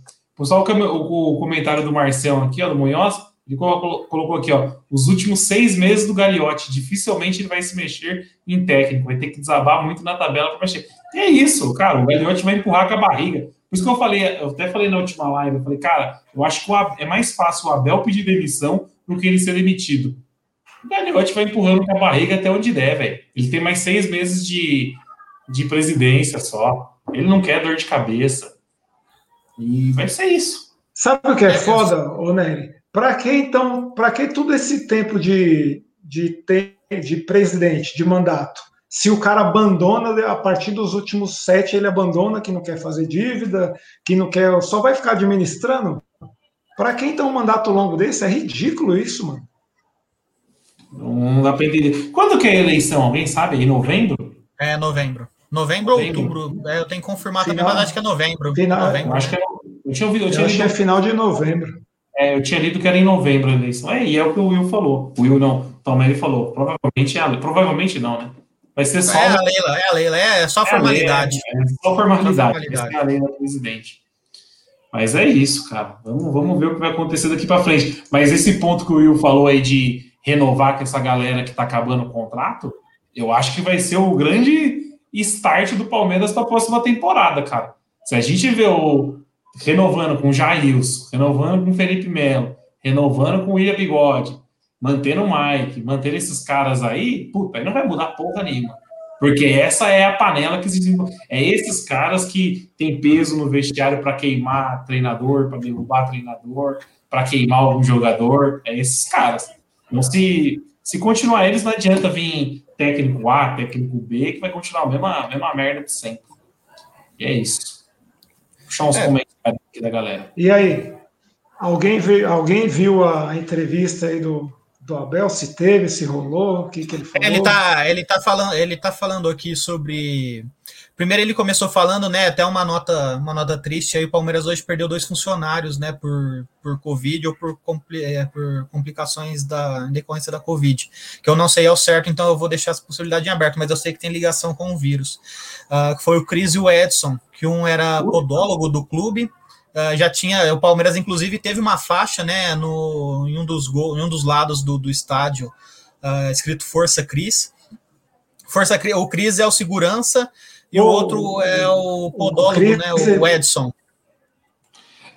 Só o, o, comentário do Marcel aqui, ó, do Munhoz, ele colocou, colocou, aqui, ó, os últimos seis meses do Gagliotti, dificilmente ele vai se mexer em técnico, vai ter que desabar muito na tabela para mexer. E é isso, cara, o Gagliotti vai empurrar com a barriga. Por isso que eu falei, eu até falei na última live, eu falei, cara, eu acho que é mais fácil o Abel pedir demissão do que ele ser demitido. O Gagliotti vai empurrando com a barriga até onde der, velho. Ele tem mais seis meses de, de presidência só. Ele não quer dor de cabeça. E vai ser isso. Sabe o que é foda, ô Nery? Para que então, para que todo esse tempo de, de, de presidente, de mandato? Se o cara abandona, a partir dos últimos sete, ele abandona que não quer fazer dívida, que não quer, só vai ficar administrando? Para que então um mandato longo desse? É ridículo isso, mano. Não dá para entender. Quando que é a eleição? Alguém sabe? Em novembro? É novembro. Novembro ou outubro? É, eu tenho que confirmar final, também, mas acho que é novembro. Final, novembro. Acho que é, eu tinha ouvido. Eu, tinha eu lido, acho que é final de novembro. É, eu tinha lido que era em novembro a eleição. É, e é o que o Will falou. O Will não, Tom ele falou. Provavelmente é a Provavelmente não, né? Vai ser só. É a Leila, é a Leila, é só é formalidade. Lei, é, só formalidade. Essa é a lei da presidente. Mas é isso, cara. Vamos, vamos ver o que vai acontecer daqui para frente. Mas esse ponto que o Will falou aí de renovar com essa galera que tá acabando o contrato, eu acho que vai ser o grande start do Palmeiras para a próxima temporada, cara. Se a gente vê o renovando com o Jailson, renovando com o Felipe Melo, renovando com o William Bigode, mantendo o Mike, mantendo esses caras aí, puta, aí não vai mudar porra nenhuma. Porque essa é a panela que se desenvolve. É esses caras que tem peso no vestiário para queimar treinador, para derrubar treinador, para queimar algum jogador. É esses caras. Então, se, se continuar eles, não adianta vir técnico A, técnico B, que vai continuar a mesma, a mesma merda de sempre. E é isso. Puxar uns é. comentários aqui da galera. E aí? Alguém viu, alguém viu a entrevista aí do, do Abel? Se teve, se rolou? O que, que ele falou? Ele tá, ele, tá falando, ele tá falando aqui sobre Primeiro ele começou falando, né, até uma nota, uma nota triste, aí o Palmeiras hoje perdeu dois funcionários, né, por, por Covid ou por, compli é, por complicações da decorrência da Covid, que eu não sei ao certo, então eu vou deixar essa possibilidade em aberto, mas eu sei que tem ligação com o vírus. Uh, foi o Cris e o Edson, que um era podólogo do clube, uh, já tinha, o Palmeiras inclusive teve uma faixa, né, no, em, um dos em um dos lados do, do estádio, uh, escrito Força Cris, Força o Cris é o segurança e o, o outro é o podólogo, o né? O Edson.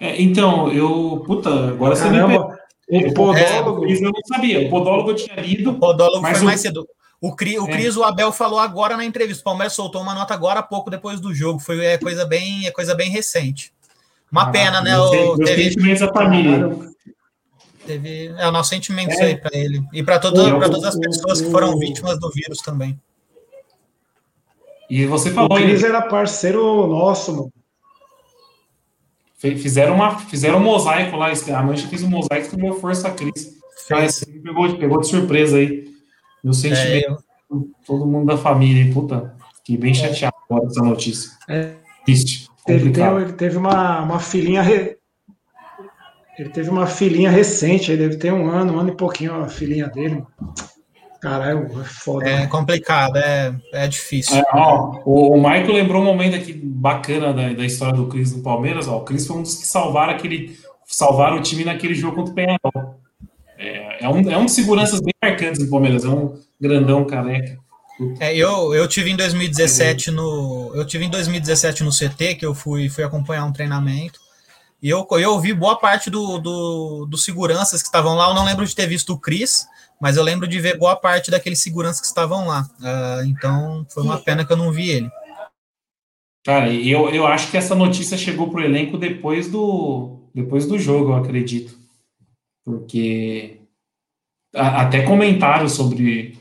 É, então, eu. Puta, agora você Caramba, me O podólogo. É, eu não sabia. O podólogo eu tinha lido. O podólogo foi o... mais cedo. O, Cri, o é. Cris, o Abel falou agora na entrevista. O Palmeiras soltou uma nota agora, pouco depois do jogo. Foi é, coisa, bem, é coisa bem recente. Uma ah, pena, né? O, teve, sentimentos família. Teve, é o nosso sentimento é. aí para ele. E para todas, todas as pessoas que foram vítimas do vírus também. E você falou. O Cris era parceiro nosso, mano. Fizeram, uma, fizeram um mosaico lá. A Mancha fez um mosaico com meu Força Cris. Pegou, pegou de surpresa aí. Meu sentimento. É, todo mundo da família. Puta, fiquei bem chateado com essa notícia. É. Triste. Ele, ele teve uma, uma filhinha. Re... Ele teve uma filhinha recente, ele deve ter um ano, um ano e pouquinho a filhinha dele. Caralho, é foda. É complicado, é, é difícil. É, ó, o, o Michael lembrou um momento aqui bacana da, da história do Cris no Palmeiras. Ó, o Cris foi um dos que salvaram aquele, salvaram o time naquele jogo contra o Penharol. É, é, um, é um de seguranças bem marcantes do Palmeiras, é um grandão careca. É, eu, eu tive em 2017 no eu tive em 2017 no CT que eu fui fui acompanhar um treinamento e eu eu ouvi boa parte do, do dos seguranças que estavam lá. Eu não lembro de ter visto o Cris, mas eu lembro de ver boa parte daqueles seguranças que estavam lá. Uh, então foi uma pena que eu não vi ele. Cara, eu, eu acho que essa notícia chegou para o elenco depois do, depois do jogo, eu acredito. Porque a, até comentaram sobre.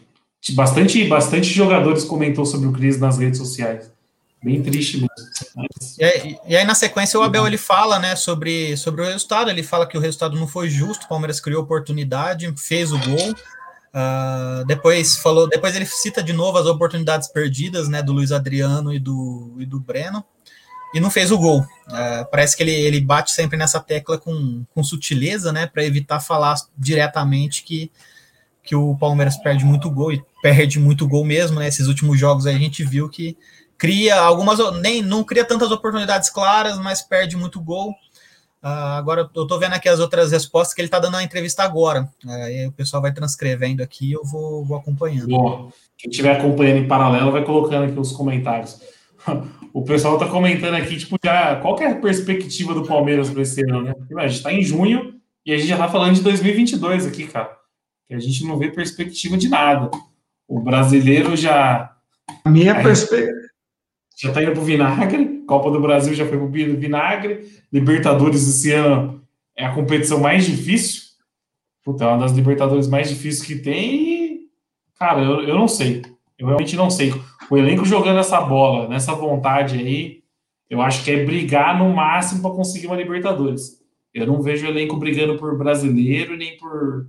Bastante, bastante jogadores comentou sobre o Cris nas redes sociais. Bem triste mesmo. E, aí, e aí, na sequência, o Abel ele fala né, sobre, sobre o resultado. Ele fala que o resultado não foi justo, o Palmeiras criou oportunidade, fez o gol. Uh, depois falou, depois ele cita de novo as oportunidades perdidas, né, do Luiz Adriano e do, e do Breno, e não fez o gol. Uh, parece que ele, ele bate sempre nessa tecla com, com sutileza, né, para evitar falar diretamente que, que o Palmeiras perde muito gol e perde muito gol mesmo, né? Esses últimos jogos aí a gente viu que cria algumas, nem não cria tantas oportunidades claras, mas perde muito gol. Uh, agora eu tô vendo aqui as outras respostas que ele tá dando na entrevista agora. Uh, o pessoal vai transcrevendo aqui eu vou, vou acompanhando. Boa. Quem estiver acompanhando em paralelo vai colocando aqui os comentários. O pessoal tá comentando aqui, tipo, já qual é a perspectiva do Palmeiras para esse ano, né? A gente tá em junho e a gente já tá falando de 2022 aqui, cara. Que a gente não vê perspectiva de nada. O brasileiro já. A minha perspectiva. Já tá indo pro vinagre. Copa do Brasil já foi pro vinagre. Libertadores esse ano é a competição mais difícil. Puta, é uma das Libertadores mais difíceis que tem. cara, eu, eu não sei. Eu realmente não sei. O elenco jogando essa bola, nessa vontade aí, eu acho que é brigar no máximo para conseguir uma Libertadores. Eu não vejo o elenco brigando por brasileiro nem por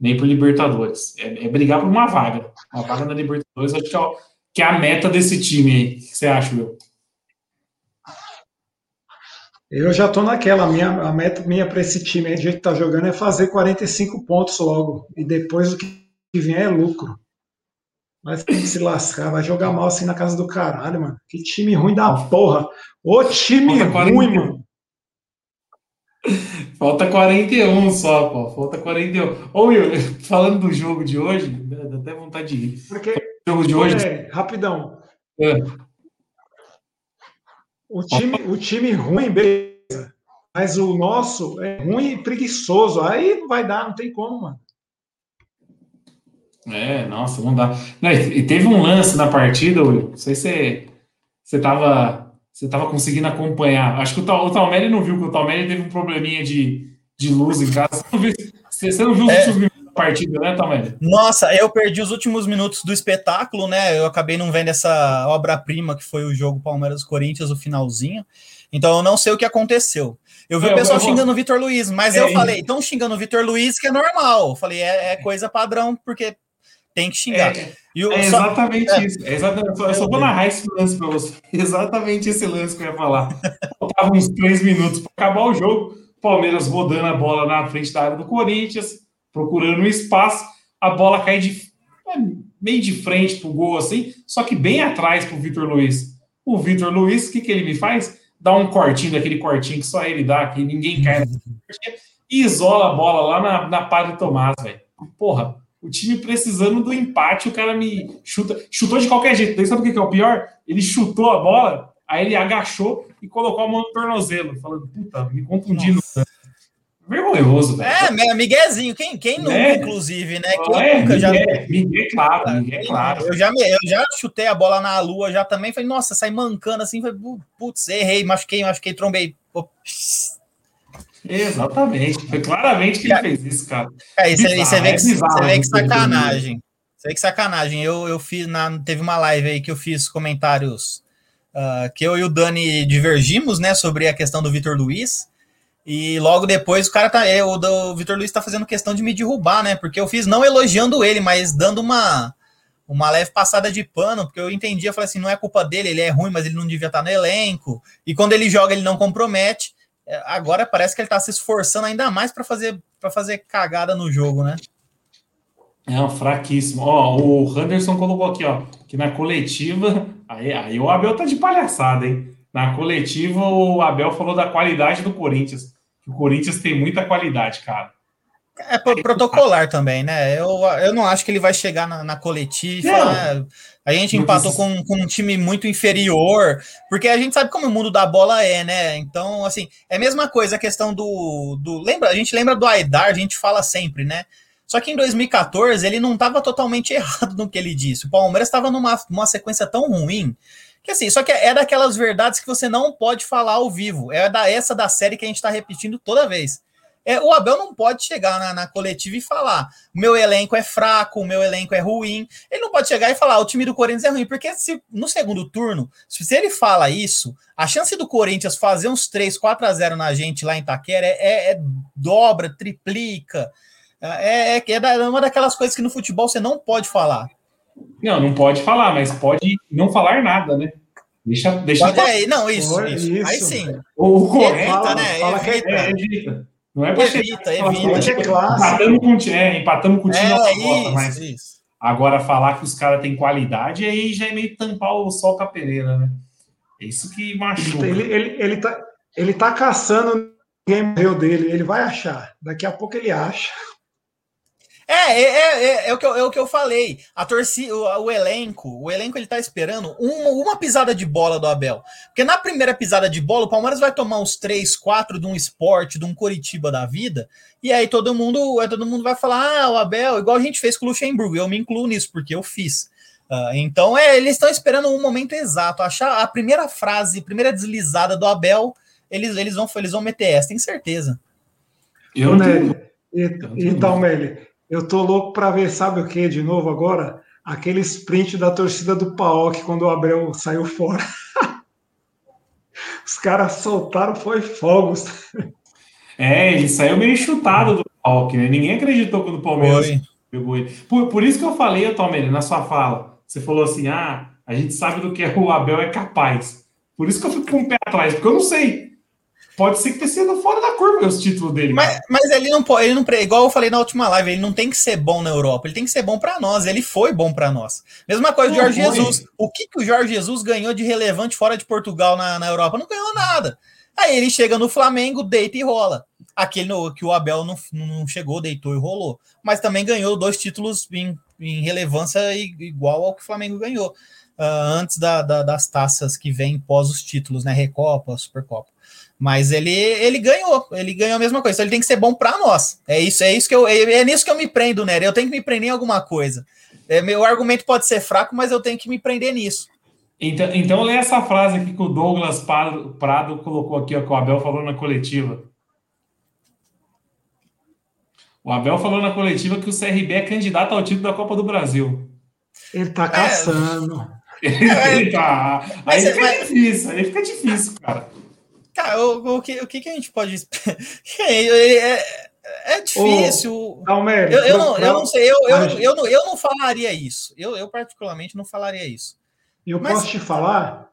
nem por Libertadores. É, é brigar por uma vaga. Uma vaga na Libertadores, acho que é, que é a meta desse time aí. O que você acha, Will? Eu já estou naquela. Minha, a meta minha para esse time aí, do jeito que está jogando, é fazer 45 pontos logo. E depois o que vier é lucro. Mas tem que se lascar, vai jogar mal assim na casa do caralho, mano. Que time ruim da porra. Ô time ruim, mano. Falta 41 só, pô. Falta 41. Ô, Will, falando do jogo de hoje, dá até vontade de rir. Porque, o jogo de hoje. É, rapidão. É. O time, o time ruim, beleza. Mas o nosso é ruim e preguiçoso. Aí não vai dar, não tem como, mano. É, nossa, não dá. Não, e teve um lance na partida, Will. Não sei se você, você tava você estava conseguindo acompanhar. Acho que o, o Talmere não viu que o Talmere teve um probleminha de, de luz em casa. Você não viu, você, você não viu os é. últimos minutos da partida, né, Talmere? Nossa, eu perdi os últimos minutos do espetáculo, né? Eu acabei não vendo essa obra-prima que foi o jogo Palmeiras-Corinthians, o finalzinho. Então eu não sei o que aconteceu. Eu vi é, o pessoal xingando o Vitor Luiz, mas é, eu falei, estão xingando o Vitor Luiz, que é normal. Eu falei, é, é coisa padrão, porque tem que xingar. É, é exatamente só... isso. É exatamente, eu só vou narrar esse lance para você. Exatamente esse lance que eu ia falar. Faltavam uns três minutos para acabar o jogo. Palmeiras rodando a bola na frente da área do Corinthians, procurando um espaço. A bola cai de é, meio de frente pro gol assim, só que bem atrás pro Vitor Luiz. O Vitor Luiz, o que, que ele me faz? Dá um cortinho daquele cortinho que só ele dá, que ninguém cai e isola a bola lá na, na Padre Tomás, velho. Porra, o time precisando do empate, o cara me chuta, chutou de qualquer jeito. Daí sabe o que é o pior? Ele chutou a bola, aí ele agachou e colocou a mão no tornozelo, falando, puta, me confundindo. Vergonhoso, velho. É, Miguezinho, quem, quem nunca, é. inclusive, né? Quem é, nunca já. Miguel, claro, Miguel, claro. Eu já, eu já chutei a bola na lua, já também. Falei, nossa, sai mancando assim. Falei, putz, errei, machuquei, machuquei, trombei. Pô, Exatamente. Foi claramente que ele fez isso, cara. É, isso, bizarro, vê que, bizarro, você vê que sacanagem. Você vê que sacanagem. Eu, eu fiz, na, teve uma live aí que eu fiz comentários uh, que eu e o Dani divergimos, né, sobre a questão do Vitor Luiz. E logo depois o cara tá. É, o, o Vitor Luiz tá fazendo questão de me derrubar, né? Porque eu fiz não elogiando ele, mas dando uma, uma leve passada de pano, porque eu entendi, eu falei assim, não é culpa dele, ele é ruim, mas ele não devia estar no elenco. E quando ele joga, ele não compromete. É, agora parece que ele está se esforçando ainda mais para fazer para fazer cagada no jogo, né? É um fraquíssimo. Ó, o Henderson colocou aqui, ó, que na coletiva, aí, aí o Abel tá de palhaçada, hein? Na coletiva o Abel falou da qualidade do Corinthians. Que o Corinthians tem muita qualidade, cara. É protocolar também, né? Eu, eu não acho que ele vai chegar na, na coletiva e falar. Ah, a gente empatou com, com um time muito inferior, porque a gente sabe como o mundo da bola é, né? Então, assim, é a mesma coisa a questão do. do lembra, a gente lembra do Aidar, a gente fala sempre, né? Só que em 2014 ele não estava totalmente errado no que ele disse. O Palmeiras estava numa, numa sequência tão ruim que assim, só que é daquelas verdades que você não pode falar ao vivo. É da essa da série que a gente está repetindo toda vez. É, o Abel não pode chegar na, na, coletiva e falar: meu elenco é fraco, o meu elenco é ruim. Ele não pode chegar e falar: o time do Corinthians é ruim, porque se no segundo turno, se, se ele fala isso, a chance do Corinthians fazer uns 3, 4 a 0 na gente lá em Taquera é, é, é dobra, triplica. É, é, é uma daquelas coisas que no futebol você não pode falar. Não, não pode falar, mas pode não falar nada, né? Deixa, deixa pode, é, não, isso, isso, isso. Aí sim. O correto, evita, né? Fala evita. Que é, evita. Não é pra evita, chegar, evita. Tipo, empatamos com, é, empatamos com o time é, isso, mas isso. agora falar que os caras têm qualidade aí já é meio tampar o sol com a peneira, né? É isso que machuca. Ele, ele, ele, tá, ele tá caçando ninguém morreu dele, ele vai achar. Daqui a pouco ele acha. É, é, é, é, o que eu, é o que eu falei. A torcida, o, o, elenco, o elenco ele tá esperando uma, uma pisada de bola do Abel. Porque na primeira pisada de bola, o Palmeiras vai tomar uns 3, 4 de um esporte, de um Coritiba da vida, e aí todo mundo, todo mundo vai falar: ah, o Abel, igual a gente fez com o Luxemburgo. Eu me incluo nisso, porque eu fiz. Uh, então, é, eles estão esperando um momento exato. Achar a primeira frase, a primeira deslizada do Abel, eles, eles, vão, eles vão meter essa, tem certeza. Eu, né? Então, Meli, eu tô louco para ver, sabe o que de novo agora? Aquele sprint da torcida do Paok quando o Abel saiu fora. Os caras soltaram, foi fogos. É, ele saiu meio chutado do Paok, né? Ninguém acreditou quando o Palmeiras foi. pegou ele. Por, por isso que eu falei, Tomé, na sua fala, você falou assim: ah, a gente sabe do que o Abel é capaz. Por isso que eu fico com o pé atrás, porque eu não sei pode ser que tenha sido fora da curva os títulos dele. Mas, mas, ele não pode, ele não, igual eu falei na última live, ele não tem que ser bom na Europa, ele tem que ser bom para nós. Ele foi bom para nós. Mesma coisa do Jorge foi. Jesus. O que, que o Jorge Jesus ganhou de relevante fora de Portugal na, na Europa? Não ganhou nada. Aí ele chega no Flamengo, deita e rola. Aquele no, que o Abel não, não chegou, deitou e rolou. Mas também ganhou dois títulos em, em relevância igual ao que o Flamengo ganhou. Uh, antes da, da, das taças que vêm pós os títulos, né? Recopa, Supercopa. Mas ele, ele ganhou, ele ganhou a mesma coisa. Então ele tem que ser bom para nós. É isso, é isso que eu é, é nisso que eu me prendo, né? Eu tenho que me prender em alguma coisa. É, meu argumento pode ser fraco, mas eu tenho que me prender nisso. Então, então lê essa frase aqui que o Douglas Prado, Prado colocou aqui, ó, que o Abel falou na coletiva. O Abel falou na coletiva que o CRB é candidato ao título da Copa do Brasil. Ele tá caçando. É, ele tá. Aí mas, fica mas... difícil, aí fica difícil, cara. Cara, o, o, que, o que, que a gente pode. é, é, é difícil. Eu, eu, não, eu não sei, eu, eu, eu, não, eu não falaria isso. Eu, eu, particularmente, não falaria isso. E eu Mas, posso te falar?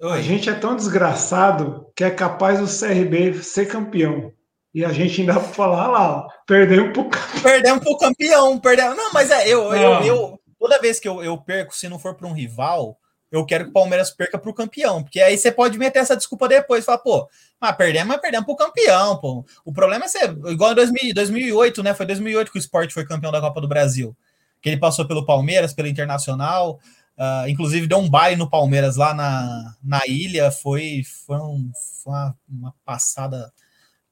Oi. A gente é tão desgraçado que é capaz do CRB ser campeão. E a gente ainda falar lá, ó, perdemos pro campeão. Perdemos pro campeão, perdemos. Não, mas é, eu, eu, eu, toda vez que eu, eu perco, se não for para um rival, eu quero que o Palmeiras perca para o campeão, porque aí você pode meter essa desculpa depois, falar, pô, mas perdemos, mas perdemos para o campeão, pô. O problema é ser igual em 2000, 2008, né? Foi 2008 que o Sport foi campeão da Copa do Brasil, que ele passou pelo Palmeiras, pelo Internacional, uh, inclusive deu um baile no Palmeiras lá na, na ilha, foi, foi, um, foi uma, uma, passada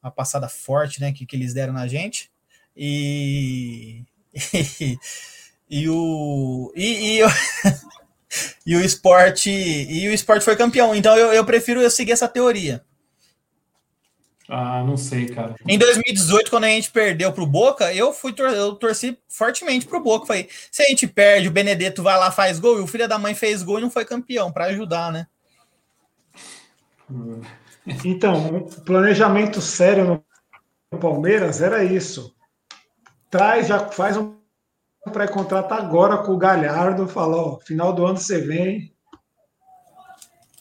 uma passada forte, né, que, que eles deram na gente, e... e, e o... e, e e o esporte e o esporte foi campeão. Então eu, eu prefiro eu seguir essa teoria. Ah, não sei, cara. Em 2018, quando a gente perdeu pro Boca, eu fui tor eu torci fortemente pro Boca. Falei, se a gente perde, o Benedetto vai lá, faz gol, e o filho da mãe fez gol e não foi campeão, para ajudar, né? Então, o planejamento sério no Palmeiras era isso. Traz, já faz um pré-contrato agora com o Galhardo, falou, final do ano você vem.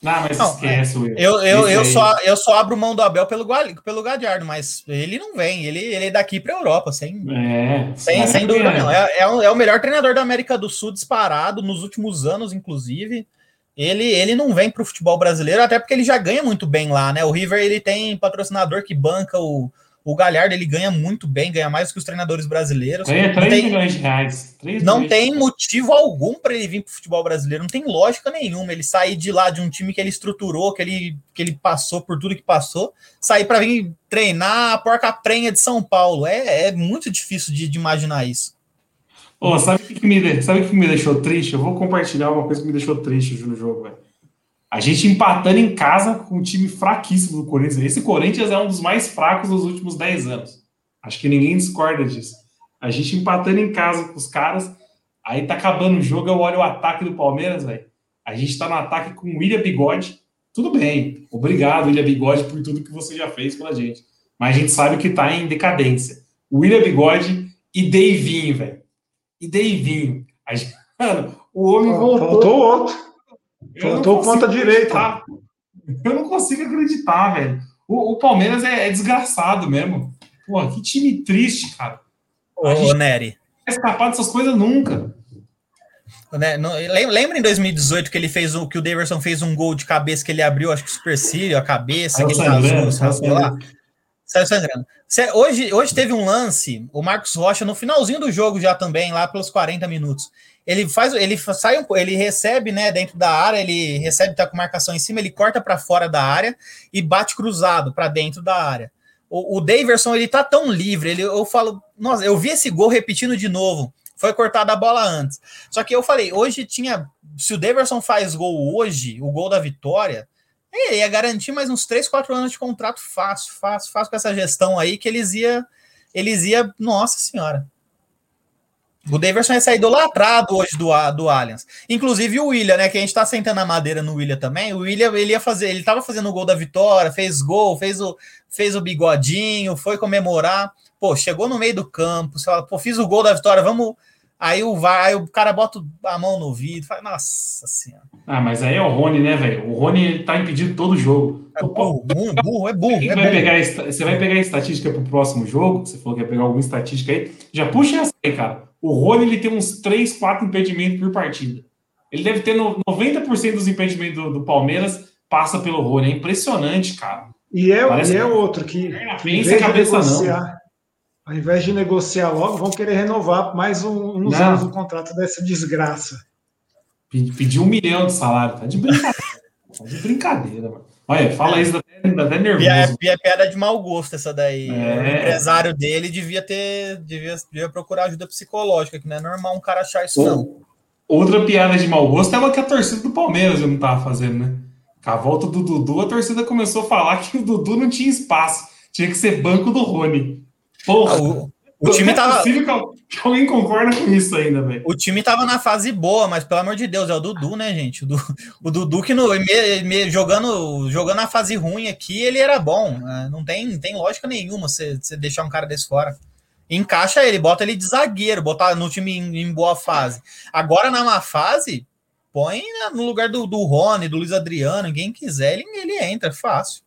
Não, mas não, esquece, Will. Eu, eu, eu, só, eu só abro mão do Abel pelo, pelo Galhardo, mas ele não vem, ele, ele é daqui para Europa, sem, é, sem, sem dúvida não. É, é, é, o melhor treinador da América do Sul disparado, nos últimos anos, inclusive. Ele, ele não vem para o futebol brasileiro, até porque ele já ganha muito bem lá, né? O River ele tem patrocinador que banca o, o Galhardo ele ganha muito bem, ganha mais que os treinadores brasileiros. Ganha 3 tem, milhões de reais. não tem motivo algum para ele vir para o futebol brasileiro, não tem lógica nenhuma. Ele sair de lá de um time que ele estruturou, que ele, que ele passou por tudo que passou, sair para vir treinar a porca prenha de São Paulo. É, é muito difícil de, de imaginar isso. Oh, sabe o que, me, sabe que me deixou triste? Eu vou compartilhar uma coisa que me deixou triste no jogo, velho. A gente empatando em casa com um time fraquíssimo do Corinthians. Esse Corinthians é um dos mais fracos dos últimos 10 anos. Acho que ninguém discorda disso. A gente empatando em casa com os caras, aí tá acabando o jogo, eu olho o ataque do Palmeiras, velho. A gente tá no ataque com o William Bigode. Tudo bem. Obrigado, William Bigode, por tudo que você já fez pela gente. Mas a gente sabe que tá em decadência. William Bigode e dei vinho, velho. E dei vinho. Aí, mano, o homem voltou. Faltou outro. Faltou ponta direita. Eu não consigo acreditar, velho. O, o Palmeiras é, é, desgraçado mesmo. Pô, que time triste, cara. Ô, Nery. Não vai escapar dessas coisas nunca. Né? Lembra em 2018 que ele fez o que o Daverson fez um gol de cabeça que ele abriu, acho que o supercílio, a cabeça, aquele rasgou, lá. Saiu sangrando. Hoje, hoje teve um lance, o Marcos Rocha, no finalzinho do jogo já também, lá pelos 40 minutos. Ele faz, ele sai um, ele recebe, né, dentro da área, ele recebe, tá com marcação em cima, ele corta para fora da área e bate cruzado para dentro da área. O, o Daverson, ele tá tão livre, ele, eu falo, nossa, eu vi esse gol repetindo de novo. Foi cortada a bola antes. Só que eu falei, hoje tinha. Se o Deverson faz gol hoje, o gol da vitória, ele ia garantir mais uns 3, 4 anos de contrato fácil, fácil, fácil com essa gestão aí, que eles ia. Eles ia. Nossa senhora. O Daverson ia sair idolatrado hoje do, do Allianz. Inclusive o William, né? Que a gente tá sentando a madeira no William também. O William, ele ia fazer, ele tava fazendo o gol da vitória, fez gol, fez o, fez o bigodinho, foi comemorar. Pô, chegou no meio do campo, você fala, pô, fiz o gol da vitória, vamos Aí o, vai, aí o cara bota a mão no vidro, fala, nossa senhora. Ah, mas aí é o Rony, né, velho? O Rony tá impedido todo jogo. É burro, burro, burro é burro. É vai burro. Pegar, você vai pegar a estatística pro próximo jogo, você falou que ia pegar alguma estatística aí, já puxa essa aí, cara. O Rony, ele tem uns 3, 4 impedimentos por partida. Ele deve ter 90% dos impedimentos do, do, Palmeiras passa pelo Rony. É impressionante, cara. E é, e é outro que, que em vez de negociar, não ao invés de negociar logo, vão querer renovar mais um, uns Não. anos o contrato dessa desgraça. Pediu um milhão de salário, tá de brincadeira. tá de brincadeira, mano. Olha, fala isso, dá até nervoso. E é, é piada de mau gosto essa daí. É. O empresário dele devia ter, devia, devia procurar ajuda psicológica, que não é normal um cara achar isso, não. Outra piada de mau gosto é uma que a torcida do Palmeiras não tava fazendo, né? Com a volta do Dudu, a torcida começou a falar que o Dudu não tinha espaço. Tinha que ser banco do Rony. Porra! O, o time tava. que alguém concorda com isso ainda, velho. O time tava na fase boa, mas pelo amor de Deus, é o Dudu, né, gente? O, du, o Dudu que no, me, me, jogando, jogando a fase ruim aqui, ele era bom. Né? Não tem, tem lógica nenhuma você, você deixar um cara desse fora. Encaixa ele, bota ele de zagueiro, botar no time em, em boa fase. Agora, na má fase, põe no lugar do, do Rony, do Luiz Adriano, quem quiser, ele, ele entra, fácil.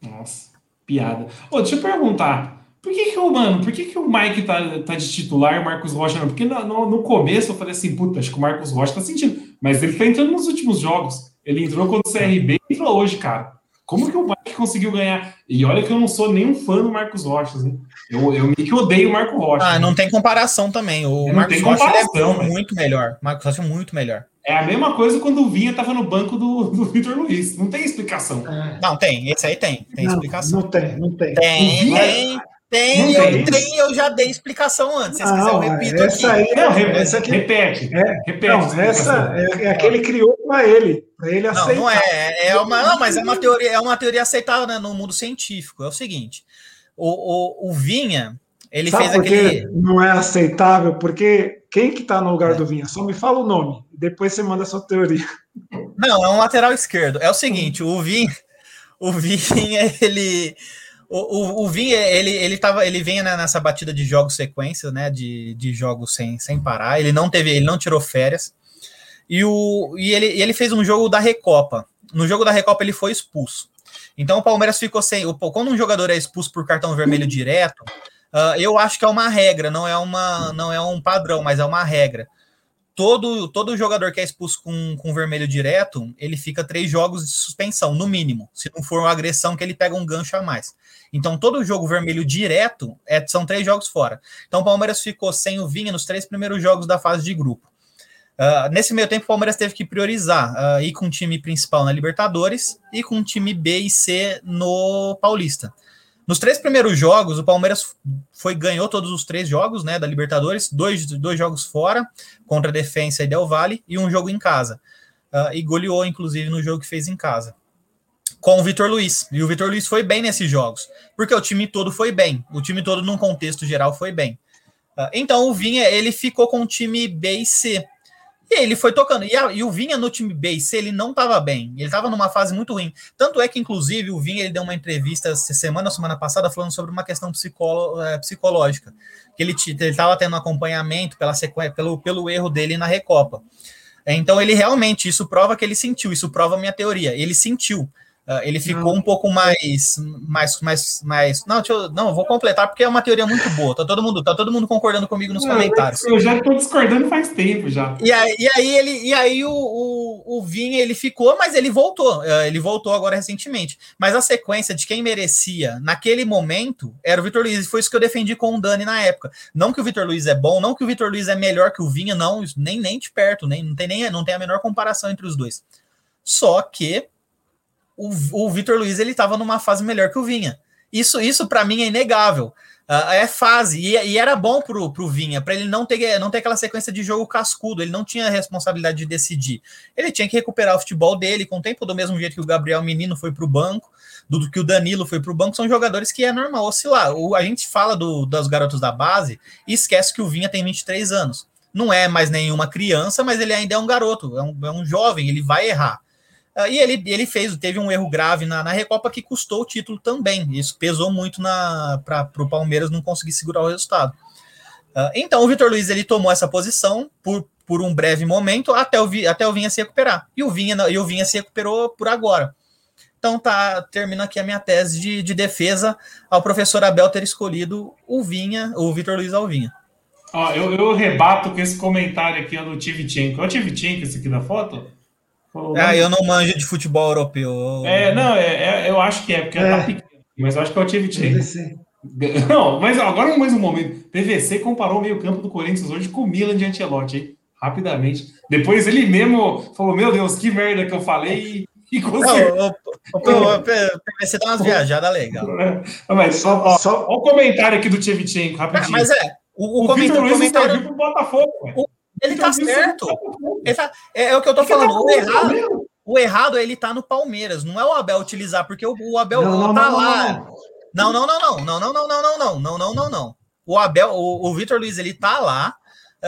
Nossa, piada. Ô, deixa eu perguntar. Por que, que o, mano, por que, que o Mike tá, tá de titular e o Marcos Rocha não? Porque no, no, no, começo eu falei assim, puta, acho que o Marcos Rocha tá sentindo. Mas ele tá entrando nos últimos jogos. Ele entrou contra o CRB e entrou hoje, cara. Como que o Mike conseguiu ganhar? E olha que eu não sou nenhum fã do Marcos Rocha, né? Eu, eu meio que odeio o Marco Rocha. Ah, né? não tem comparação também. O não Marcos Rocha é muito melhor. O Marcos Rocha é muito melhor. É a mesma coisa quando o Vinha tava no banco do, do Vitor Luiz. Não tem explicação. É. Não, tem. Esse aí tem. Tem não, explicação. Não tem, não tem. Tem, tem. Tem, eu, tem, eu já dei explicação antes. Se quiser, eu repito essa aqui. Aí, não, essa aqui, repete. É, repete. Não, essa é, é a que ele criou para ele, para ele aceitar. Não, não é, é uma, não, mas é uma teoria, é uma teoria aceitada né, no mundo científico. É o seguinte, o, o, o Vinha, ele Sabe fez aquele. Não é aceitável, porque quem que tá no lugar é. do Vinha? Só me fala o nome, depois você manda a sua teoria. Não, é um lateral esquerdo. É o seguinte, o Vinha, o Vinha, ele o, o, o Vim, ele, ele, tava, ele vem né, nessa batida de jogos sequência, né? De, de jogos sem, sem parar. Ele não teve, ele não tirou férias. E, o, e ele, ele fez um jogo da Recopa. No jogo da Recopa ele foi expulso. Então o Palmeiras ficou sem. Quando um jogador é expulso por cartão vermelho direto, uh, eu acho que é uma regra, não é, uma, não é um padrão, mas é uma regra todo, todo jogador que é expulso com, com vermelho direto, ele fica três jogos de suspensão, no mínimo. Se não for uma agressão, que ele pega um gancho a mais. Então, todo jogo vermelho direto é, são três jogos fora. Então, o Palmeiras ficou sem o Vinha nos três primeiros jogos da fase de grupo. Uh, nesse meio tempo, o Palmeiras teve que priorizar uh, ir com o time principal na Libertadores e com o time B e C no Paulista. Nos três primeiros jogos, o Palmeiras foi ganhou todos os três jogos né, da Libertadores, dois, dois jogos fora, contra a Defensa e Del Valle, e um jogo em casa. Uh, e goleou, inclusive, no jogo que fez em casa. Com o Vitor Luiz. E o Vitor Luiz foi bem nesses jogos, porque o time todo foi bem. O time todo, num contexto geral, foi bem. Uh, então, o Vinha, ele ficou com o time B e C. E ele foi tocando. E, a, e, o Vinha no time B e C, ele não estava bem. Ele estava numa fase muito ruim. Tanto é que, inclusive, o Vinha ele deu uma entrevista semana semana passada falando sobre uma questão psicolo, é, psicológica. Que ele estava tendo acompanhamento pela sequência, pelo, pelo erro dele na Recopa. Então ele realmente, isso prova que ele sentiu, isso prova a minha teoria. Ele sentiu. Uh, ele ficou não. um pouco mais, mais, mais, mais. Não, eu, não, vou completar porque é uma teoria muito boa. Tá todo mundo, tá todo mundo concordando comigo nos não, comentários. Eu já estou discordando faz tempo já. E aí, e aí ele, e aí o, o, o Vinha ele ficou, mas ele voltou. Uh, ele voltou agora recentemente. Mas a sequência de quem merecia naquele momento era o Vitor Luiz. E foi isso que eu defendi com o Dani na época. Não que o Vitor Luiz é bom, não que o Vitor Luiz é melhor que o Vinha, não, nem nem de perto, nem não tem nem não tem a menor comparação entre os dois. Só que o, o Vitor Luiz ele estava numa fase melhor que o Vinha. Isso, isso para mim é inegável. Uh, é fase, e, e, era bom pro, pro Vinha, para ele não ter, não ter aquela sequência de jogo cascudo, ele não tinha a responsabilidade de decidir. Ele tinha que recuperar o futebol dele com o tempo, do mesmo jeito que o Gabriel Menino foi para o banco, do que o Danilo foi para o banco, são jogadores que é normal oscilar. O, a gente fala do, dos garotos da base e esquece que o Vinha tem 23 anos. Não é mais nenhuma criança, mas ele ainda é um garoto, é um, é um jovem, ele vai errar. Uh, e ele, ele fez, teve um erro grave na, na Recopa que custou o título também. Isso pesou muito para o Palmeiras não conseguir segurar o resultado. Uh, então o Vitor Luiz ele tomou essa posição por, por um breve momento até o, até o Vinha se recuperar. E o Vinha, e o Vinha se recuperou por agora. Então tá, termino aqui a minha tese de, de defesa ao professor Abel ter escolhido o Vinha, o Vitor Luiz Alvinha. Ó, eu, eu rebato com esse comentário aqui do Tivchenko. É o Tivchenko esse aqui da foto? Ah, eu não manjo de futebol europeu. É, não, é, é eu acho que é, porque é. tá pequeno, mas eu acho que é o Tivchenko. Não, mas agora mais um momento. PVC comparou o meio-campo do Corinthians hoje com o Milan de Ancelotti, hein? Rapidamente. Depois ele mesmo falou: Meu Deus, que merda que eu falei. E conseguiu. Não, o, o, o, PVC dá umas viajadas legais. Mas só, ó, só... Ó, o comentário aqui do Tchevchenko, rapidinho. mas é, o, o, o comentário, comentário... pro Botafogo, o, ele tá certo. Ele tá, é, é, o que eu tô falando. O errado, o errado é ele tá no Palmeiras, não é o Abel utilizar, porque o, o Abel não, não, tá não, lá. Não, não, não, não, não, não, não, não, não, não, não, não, não, não. O Abel, o, o Vitor Luiz, ele tá lá,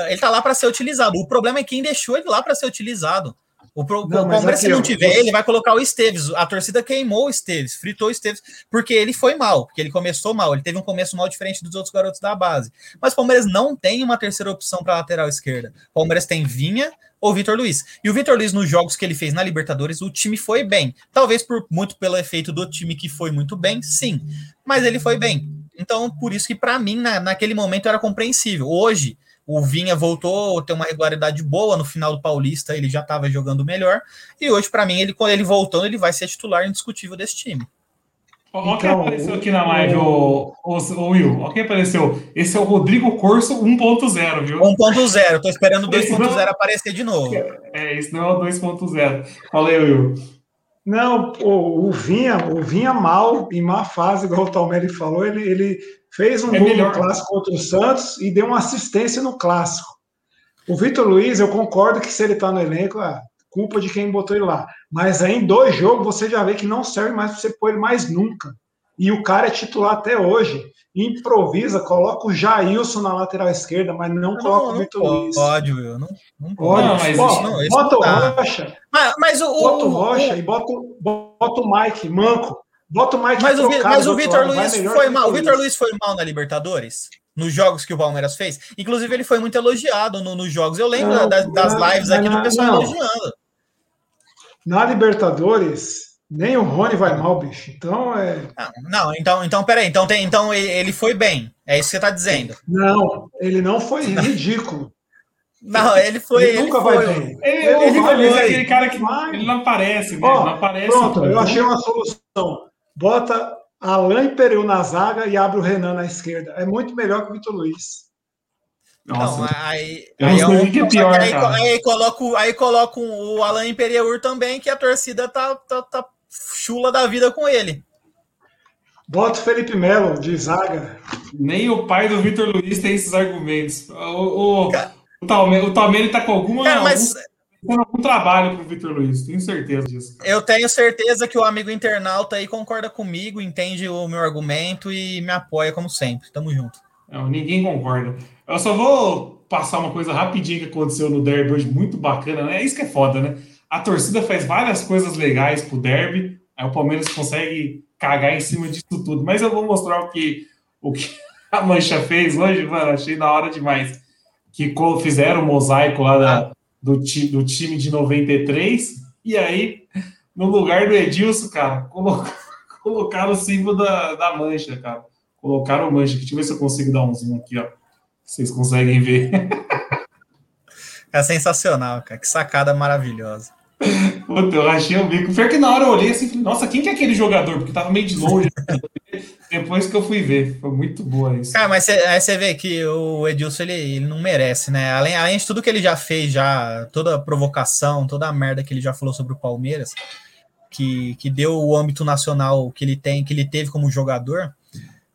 ele tá lá para ser utilizado. O problema é quem deixou ele lá para ser utilizado. O, pro, não, o Palmeiras, se não tiver, eu... ele vai colocar o Esteves. A torcida queimou o Esteves, fritou o Esteves, porque ele foi mal, porque ele começou mal. Ele teve um começo mal diferente dos outros garotos da base. Mas o Palmeiras não tem uma terceira opção para lateral esquerda. O Palmeiras tem Vinha ou Vitor Luiz. E o Vitor Luiz, nos jogos que ele fez na Libertadores, o time foi bem. Talvez por muito pelo efeito do time que foi muito bem, sim. Mas ele foi bem. Então, por isso que para mim, na, naquele momento, era compreensível. Hoje, o Vinha voltou a ter uma regularidade boa no final do Paulista, ele já estava jogando melhor. E hoje, para mim, ele, quando ele voltando, ele vai ser titular indiscutível desse time. Olha então, quem apareceu aqui na live, o, o, o Will. Olha quem apareceu. Esse é o Rodrigo Corso 1.0, viu? 1.0. Tô esperando o 2.0 aparecer de novo. É, isso não é o 2.0. Fala aí, Will. Não, o, o Vinha, o Vinha mal, em má fase, igual o Talmeri falou, ele, ele Fez um é gol melhor. no clássico contra o Santos e deu uma assistência no clássico. O Vitor Luiz, eu concordo que se ele está no elenco, é culpa de quem botou ele lá. Mas aí em dois jogos você já vê que não serve mais para você pôr ele mais nunca. E o cara é titular até hoje. Improvisa, coloca o Jailson na lateral esquerda, mas não, não coloca o Vitor Luiz. Pode, Will. Não, não pode. Não, mas não, bota o Rocha. Mas, mas o, bota o Rocha o, e bota, bota o Mike, Manco. Bota o Mike Mas o, mas o Vitor Luiz foi mal. O Vitor Luiz foi mal na Libertadores? Nos jogos que o Palmeiras fez? Inclusive, ele foi muito elogiado no, nos jogos. Eu lembro não, das, das não, lives aqui não, do pessoal elogiando. Na Libertadores, nem o Rony vai mal, bicho. Então é. Não, então, então peraí. Então, tem, então ele foi bem. É isso que você está dizendo. Não, ele não foi ridículo. Não, ele foi. Ele, ele nunca foi. vai bem. Ele, ele, ele vai é aquele cara que ele não aparece, né? não aparece. Pronto, eu achei uma solução bota Alain Pereu na zaga e abre o Renan na esquerda. É muito melhor que o Vitor Luiz. Nossa, não, aí, aí, é um, que é pior, aí, aí, coloco, aí coloco o Alain Pereur também, que a torcida tá, tá, tá chula da vida com ele. Bota o Felipe Melo de zaga. Nem o pai do Vitor Luiz tem esses argumentos. O, o, o, Talme, o Talmeiro tá com alguma. Cara, mas, algum trabalho para o Vitor Luiz, tenho certeza disso. Cara. Eu tenho certeza que o amigo internauta aí concorda comigo, entende o meu argumento e me apoia como sempre. Tamo junto. Não, ninguém concorda. Eu só vou passar uma coisa rapidinho que aconteceu no derby hoje, muito bacana, né? É isso que é foda, né? A torcida faz várias coisas legais pro derby, aí o Palmeiras consegue cagar em cima disso tudo. Mas eu vou mostrar o que, o que a Mancha fez hoje, mano, achei da hora demais. Que fizeram o mosaico lá da, do, ti, do time de 93, e aí, no lugar do Edilson, cara, colocaram, colocaram o símbolo da, da Mancha, cara. Colocaram o Mancha. Deixa eu ver se eu consigo dar um zoom aqui, ó. Vocês conseguem ver. É sensacional, cara. Que sacada maravilhosa. Puta, eu achei o bico. Pior que na hora eu olhei assim, nossa, quem que é aquele jogador? Porque tava meio de longe. Depois que eu fui ver, foi muito boa isso. Cara, mas cê, aí você vê que o Edilson ele, ele não merece, né? Além, além de tudo que ele já fez, já toda a provocação, toda a merda que ele já falou sobre o Palmeiras, que, que deu o âmbito nacional que ele tem, que ele teve como jogador.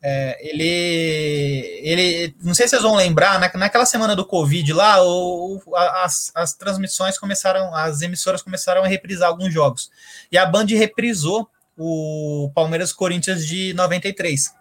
É, ele, ele, não sei se vocês vão lembrar, na, naquela semana do Covid lá, o, as, as transmissões começaram, as emissoras começaram a reprisar alguns jogos. E a Band reprisou o Palmeiras Corinthians de 93.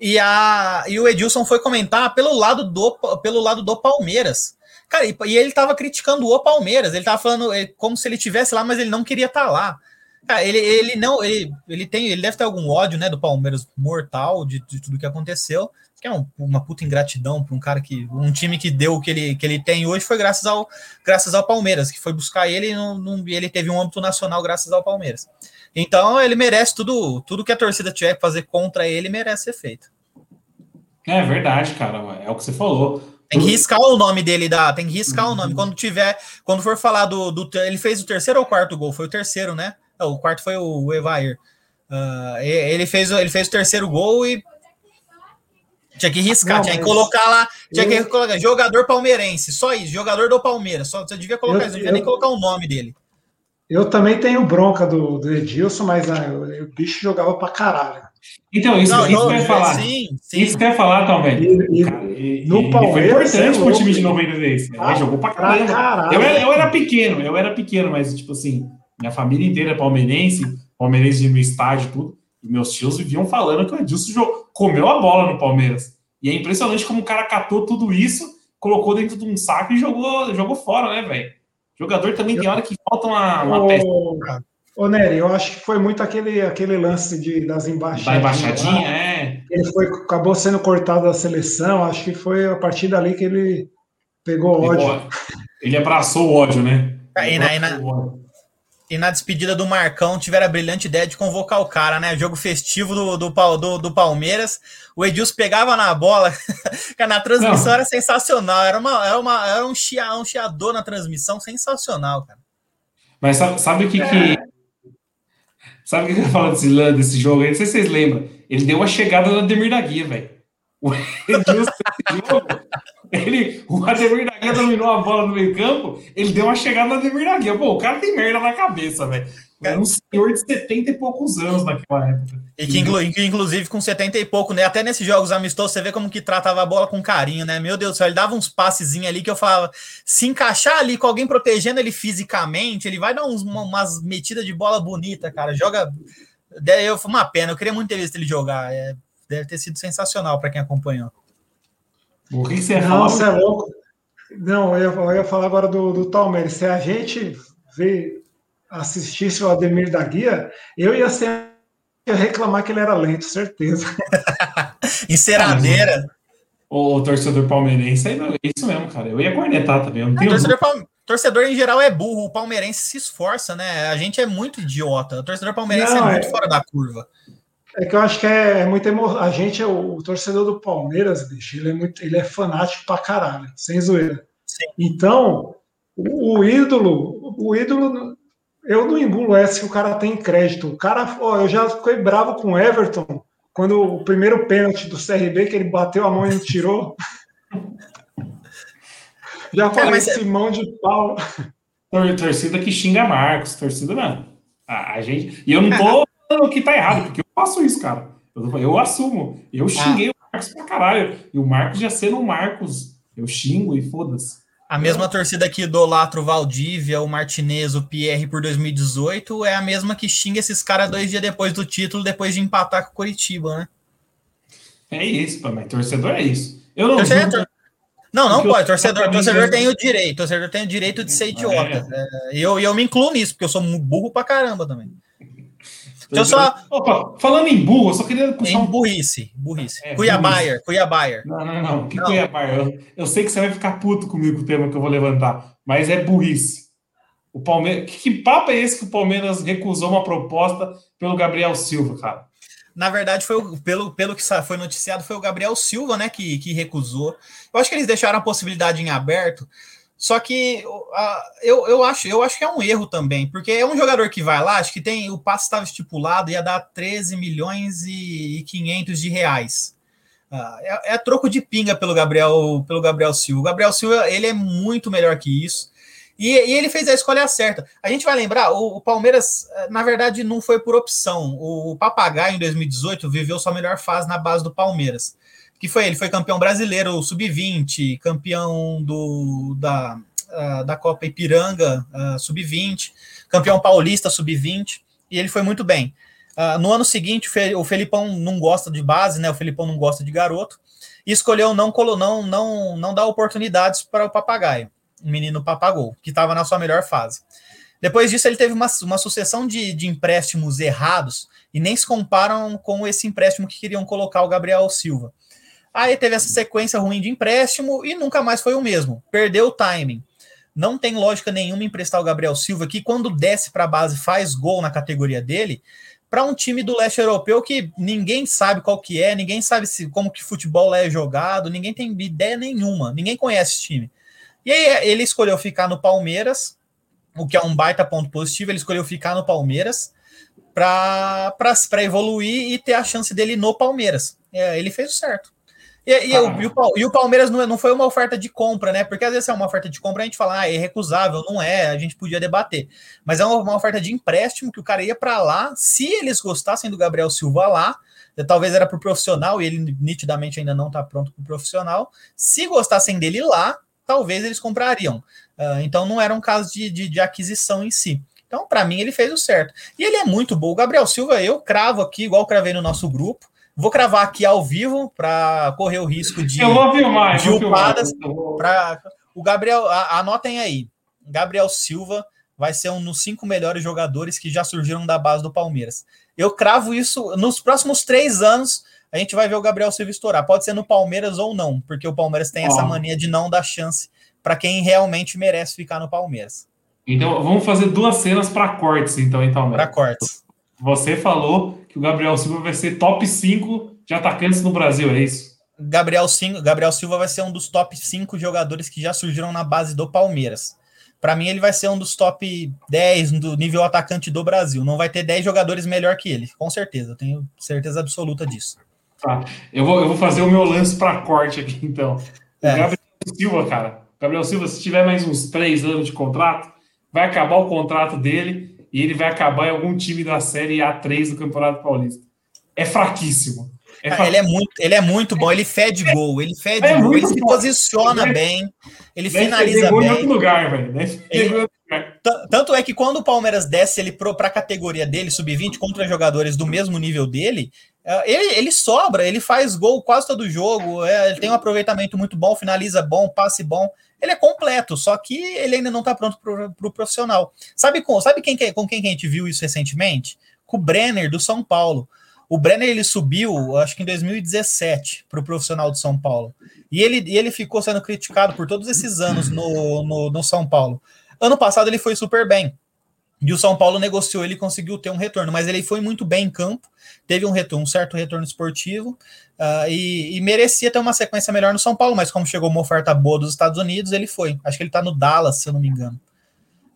E, a, e o Edilson foi comentar pelo lado do, pelo lado do Palmeiras. Cara, e, e ele estava criticando o Palmeiras, ele estava falando é, como se ele tivesse lá, mas ele não queria estar tá lá. Cara, ele, ele não, ele, ele tem, ele deve ter algum ódio, né, do Palmeiras mortal, de, de tudo que aconteceu, que é um, uma puta ingratidão para um cara que, um time que deu o que ele, que ele tem hoje foi graças ao, graças ao Palmeiras, que foi buscar ele e ele teve um âmbito nacional graças ao Palmeiras. Então ele merece tudo, tudo que a torcida tiver que fazer contra ele merece ser feito. É verdade, cara, é o que você falou. Tem que riscar o nome dele, dá, tem que riscar uhum. o nome. Quando tiver, quando for falar do, do. Ele fez o terceiro ou quarto gol? Foi o terceiro, né? O quarto foi o Evair. Uh, ele, fez, ele fez o terceiro gol e tinha que riscar, não, tinha que colocar lá, tinha eu... que colocar jogador palmeirense, só isso, jogador do Palmeiras, só você devia colocar eu, isso, não devia eu... nem colocar o nome dele. Eu também tenho bronca do, do Edilson, mas ah, o bicho jogava pra caralho. Então, isso, não, isso que eu ia falar. Sim, sim. Isso que eu ia falar, Tom, no Palmeiras. Foi importante é pro time de 93. Ah, ele jogou pra caralho. caralho. Eu, era, eu era pequeno, eu era pequeno, mas, tipo assim, minha família inteira é palmeirense, palmeirense no estádio tudo, e meus tios viviam falando que o Edilson comeu a bola no Palmeiras. E é impressionante como o cara catou tudo isso, colocou dentro de um saco e jogou, jogou fora, né, velho? Jogador também tem hora que falta uma, uma peça. Ô, Nery, eu acho que foi muito aquele, aquele lance de, das embaixadinhas. Da embaixadinha, é. Ele foi, acabou sendo cortado da seleção, acho que foi a partir dali que ele pegou ódio. Ele abraçou o ódio, né? Aí, na, na, e na despedida do Marcão tiveram a brilhante ideia de convocar o cara, né? Jogo festivo do, do, do, do Palmeiras. O Edilson pegava na bola. na transmissão Não. era sensacional. Era, uma, era, uma, era um, chia, um chiador na transmissão sensacional, cara. Mas sabe, sabe o que, é. que. Sabe o que eu falo desse, desse jogo aí? Não sei se vocês lembram. Ele deu uma chegada no Ademir da Guia, velho. O Edilson, ele, o Ademir da Guia dominou a bola no meio campo, ele deu uma chegada no Ademir da Guia. Pô, o cara tem merda na cabeça, velho. Era um senhor de 70 e poucos anos naquela época. E que, inclu, inclusive, com 70 e pouco, né? Até nesses jogos amistosos, você vê como que tratava a bola com carinho, né? Meu Deus do céu, ele dava uns passezinhos ali que eu falava, se encaixar ali com alguém protegendo ele fisicamente, ele vai dar uns, umas metidas de bola bonita, cara. Joga. Eu, uma pena, eu queria muito ter visto ele jogar. É, deve ter sido sensacional para quem acompanhou. O Não, você é louco. Não, eu, eu ia falar agora do, do Talmer. Se a gente vê, assistisse o Ademir da Guia, eu ia ser ia reclamar que ele era lento, certeza. Enceradeira. o, o torcedor palmeirense é isso mesmo, cara. Eu ia cornetar também. Eu não tenho torcedor, palme... torcedor em geral é burro, o palmeirense se esforça, né? A gente é muito idiota. O torcedor palmeirense não, é muito é... fora da curva. É que eu acho que é, é muito emo... A gente, é o, o, torcedor do Palmeiras, bicho, ele é, muito, ele é fanático pra caralho, sem zoeira. Sim. Então, o, o, ídolo, o ídolo, eu não engulo essa que o cara tem crédito. O cara, ó, eu já fiquei bravo com o Everton, quando o primeiro pênalti do CRB, que ele bateu a mão e não tirou. já falei, é, esse mão de pau. Torcida que xinga Marcos, torcida não. A, a gente, e eu não tô falando que tá errado, porque faço isso, cara. Eu, eu assumo. Eu xinguei ah. o Marcos pra caralho. E o Marcos já sendo o Marcos. Eu xingo e foda-se. A mesma torcida que idolatra o Valdívia, o Martinez, o Pierre por 2018 é a mesma que xinga esses caras dois dias depois do título, depois de empatar com o Curitiba, né? É isso, mas torcedor é isso. Eu não torcedor, Não, não pode. Torcedor, torcedor tem o direito. Torcedor tem o direito de ser idiota. É. E eu, eu me incluo nisso, porque eu sou burro pra caramba também. Então, só... Opa, falando em burro, eu só queria puxar em burrice, burrice. É, Cuiabaier, Cuiabaier. Não, não, não. Que não. Cuiabaier? Eu, eu sei que você vai ficar puto comigo com o tema que eu vou levantar, mas é burrice. O Palmeiras, que, que papo é esse que o Palmeiras recusou uma proposta pelo Gabriel Silva, cara? Na verdade, foi o, pelo, pelo que foi noticiado, foi o Gabriel Silva, né, que, que recusou. Eu acho que eles deixaram a possibilidade em aberto, só que uh, eu, eu, acho, eu acho que é um erro também, porque é um jogador que vai lá, acho que tem o passe estava estipulado, ia dar 13 milhões e, 500 de reais. Uh, é, é, troco de pinga pelo Gabriel, pelo Gabriel Silva. O Gabriel Silva ele é muito melhor que isso. E, e ele fez a escolha certa. A gente vai lembrar, o, o, Palmeiras, eh, na verdade, não foi por opção. O Papagaio, em 2018, viveu sua melhor fase na base do Palmeiras que foi ele foi campeão brasileiro sub-20, campeão do, da, da Copa Ipiranga uh, sub-20, campeão paulista sub-20, e ele foi muito bem. Uh, no ano seguinte, o Felipão não gosta de base, né? O Felipão não gosta de garoto, e escolheu não não não não dar oportunidades para o papagaio, o menino papagou, que estava na sua melhor fase. Depois disso, ele teve uma, uma sucessão de, de empréstimos errados e nem se comparam com esse empréstimo que queriam colocar o Gabriel Silva. Aí teve essa sequência ruim de empréstimo e nunca mais foi o mesmo. Perdeu o timing. Não tem lógica nenhuma emprestar o Gabriel Silva, que quando desce para a base faz gol na categoria dele, para um time do leste europeu que ninguém sabe qual que é, ninguém sabe se, como que futebol é jogado, ninguém tem ideia nenhuma, ninguém conhece esse time. E aí ele escolheu ficar no Palmeiras, o que é um baita ponto positivo, ele escolheu ficar no Palmeiras para evoluir e ter a chance dele no Palmeiras. É, ele fez o certo. E, e, ah. o, e, o, e, o, Palmeiras não, é, não foi uma oferta de compra, né? Porque às vezes é uma oferta de compra, a gente fala, ah, é recusável, não é, a gente podia debater. Mas é uma, uma oferta de empréstimo que o cara ia para lá, se eles gostassem do Gabriel Silva lá, talvez era para o profissional, e ele nitidamente ainda não está pronto para o profissional. Se gostassem dele lá, talvez eles comprariam. Uh, então não era um caso de, de, de aquisição em si. Então, para mim, ele fez o certo. E ele é muito bom. O Gabriel Silva, eu cravo aqui, igual cravei no nosso grupo. Vou cravar aqui ao vivo para correr o risco de, eu vou filmar, de upadas. Pra, o Gabriel, a, anotem aí. Gabriel Silva vai ser um dos cinco melhores jogadores que já surgiram da base do Palmeiras. Eu cravo isso nos próximos três anos. A gente vai ver o Gabriel Silva estourar. Pode ser no Palmeiras ou não, porque o Palmeiras tem essa mania de não dar chance para quem realmente merece ficar no Palmeiras. Então, vamos fazer duas cenas para cortes, então, então. Para cortes. Você falou que o Gabriel Silva vai ser top 5 de atacantes no Brasil, é isso? Gabriel, Gabriel Silva vai ser um dos top 5 jogadores que já surgiram na base do Palmeiras. Para mim, ele vai ser um dos top 10 do nível atacante do Brasil. Não vai ter 10 jogadores melhor que ele, com certeza. Eu tenho certeza absoluta disso. Tá. Eu vou, eu vou fazer o meu lance para corte aqui, então. É. Gabriel Silva, cara. Gabriel Silva, se tiver mais uns 3 anos de contrato, vai acabar o contrato dele e ele vai acabar em algum time da Série A3 do Campeonato Paulista. É fraquíssimo. É fraquíssimo. Ele, é muito, ele é muito bom, ele fede gol, ele fede é gol, ele se posiciona bem, ele finaliza bem. Em outro lugar, velho. Ele, tanto é que quando o Palmeiras desce ele para a categoria dele, sub-20, contra jogadores do mesmo nível dele, é, ele, ele sobra, ele faz gol quase todo jogo, é, ele tem um aproveitamento muito bom, finaliza bom, passe bom ele é completo, só que ele ainda não está pronto para o pro profissional. Sabe, com, sabe quem que, com quem que a gente viu isso recentemente? Com o Brenner, do São Paulo. O Brenner ele subiu, acho que em 2017, para o profissional de São Paulo. E ele, ele ficou sendo criticado por todos esses anos no, no, no São Paulo. Ano passado ele foi super bem. E o São Paulo negociou, ele conseguiu ter um retorno, mas ele foi muito bem em campo, teve um retorno, um certo retorno esportivo uh, e, e, merecia ter uma sequência melhor no São Paulo, mas como chegou uma oferta boa dos Estados Unidos, ele foi. Acho que ele tá no Dallas, se eu não me engano.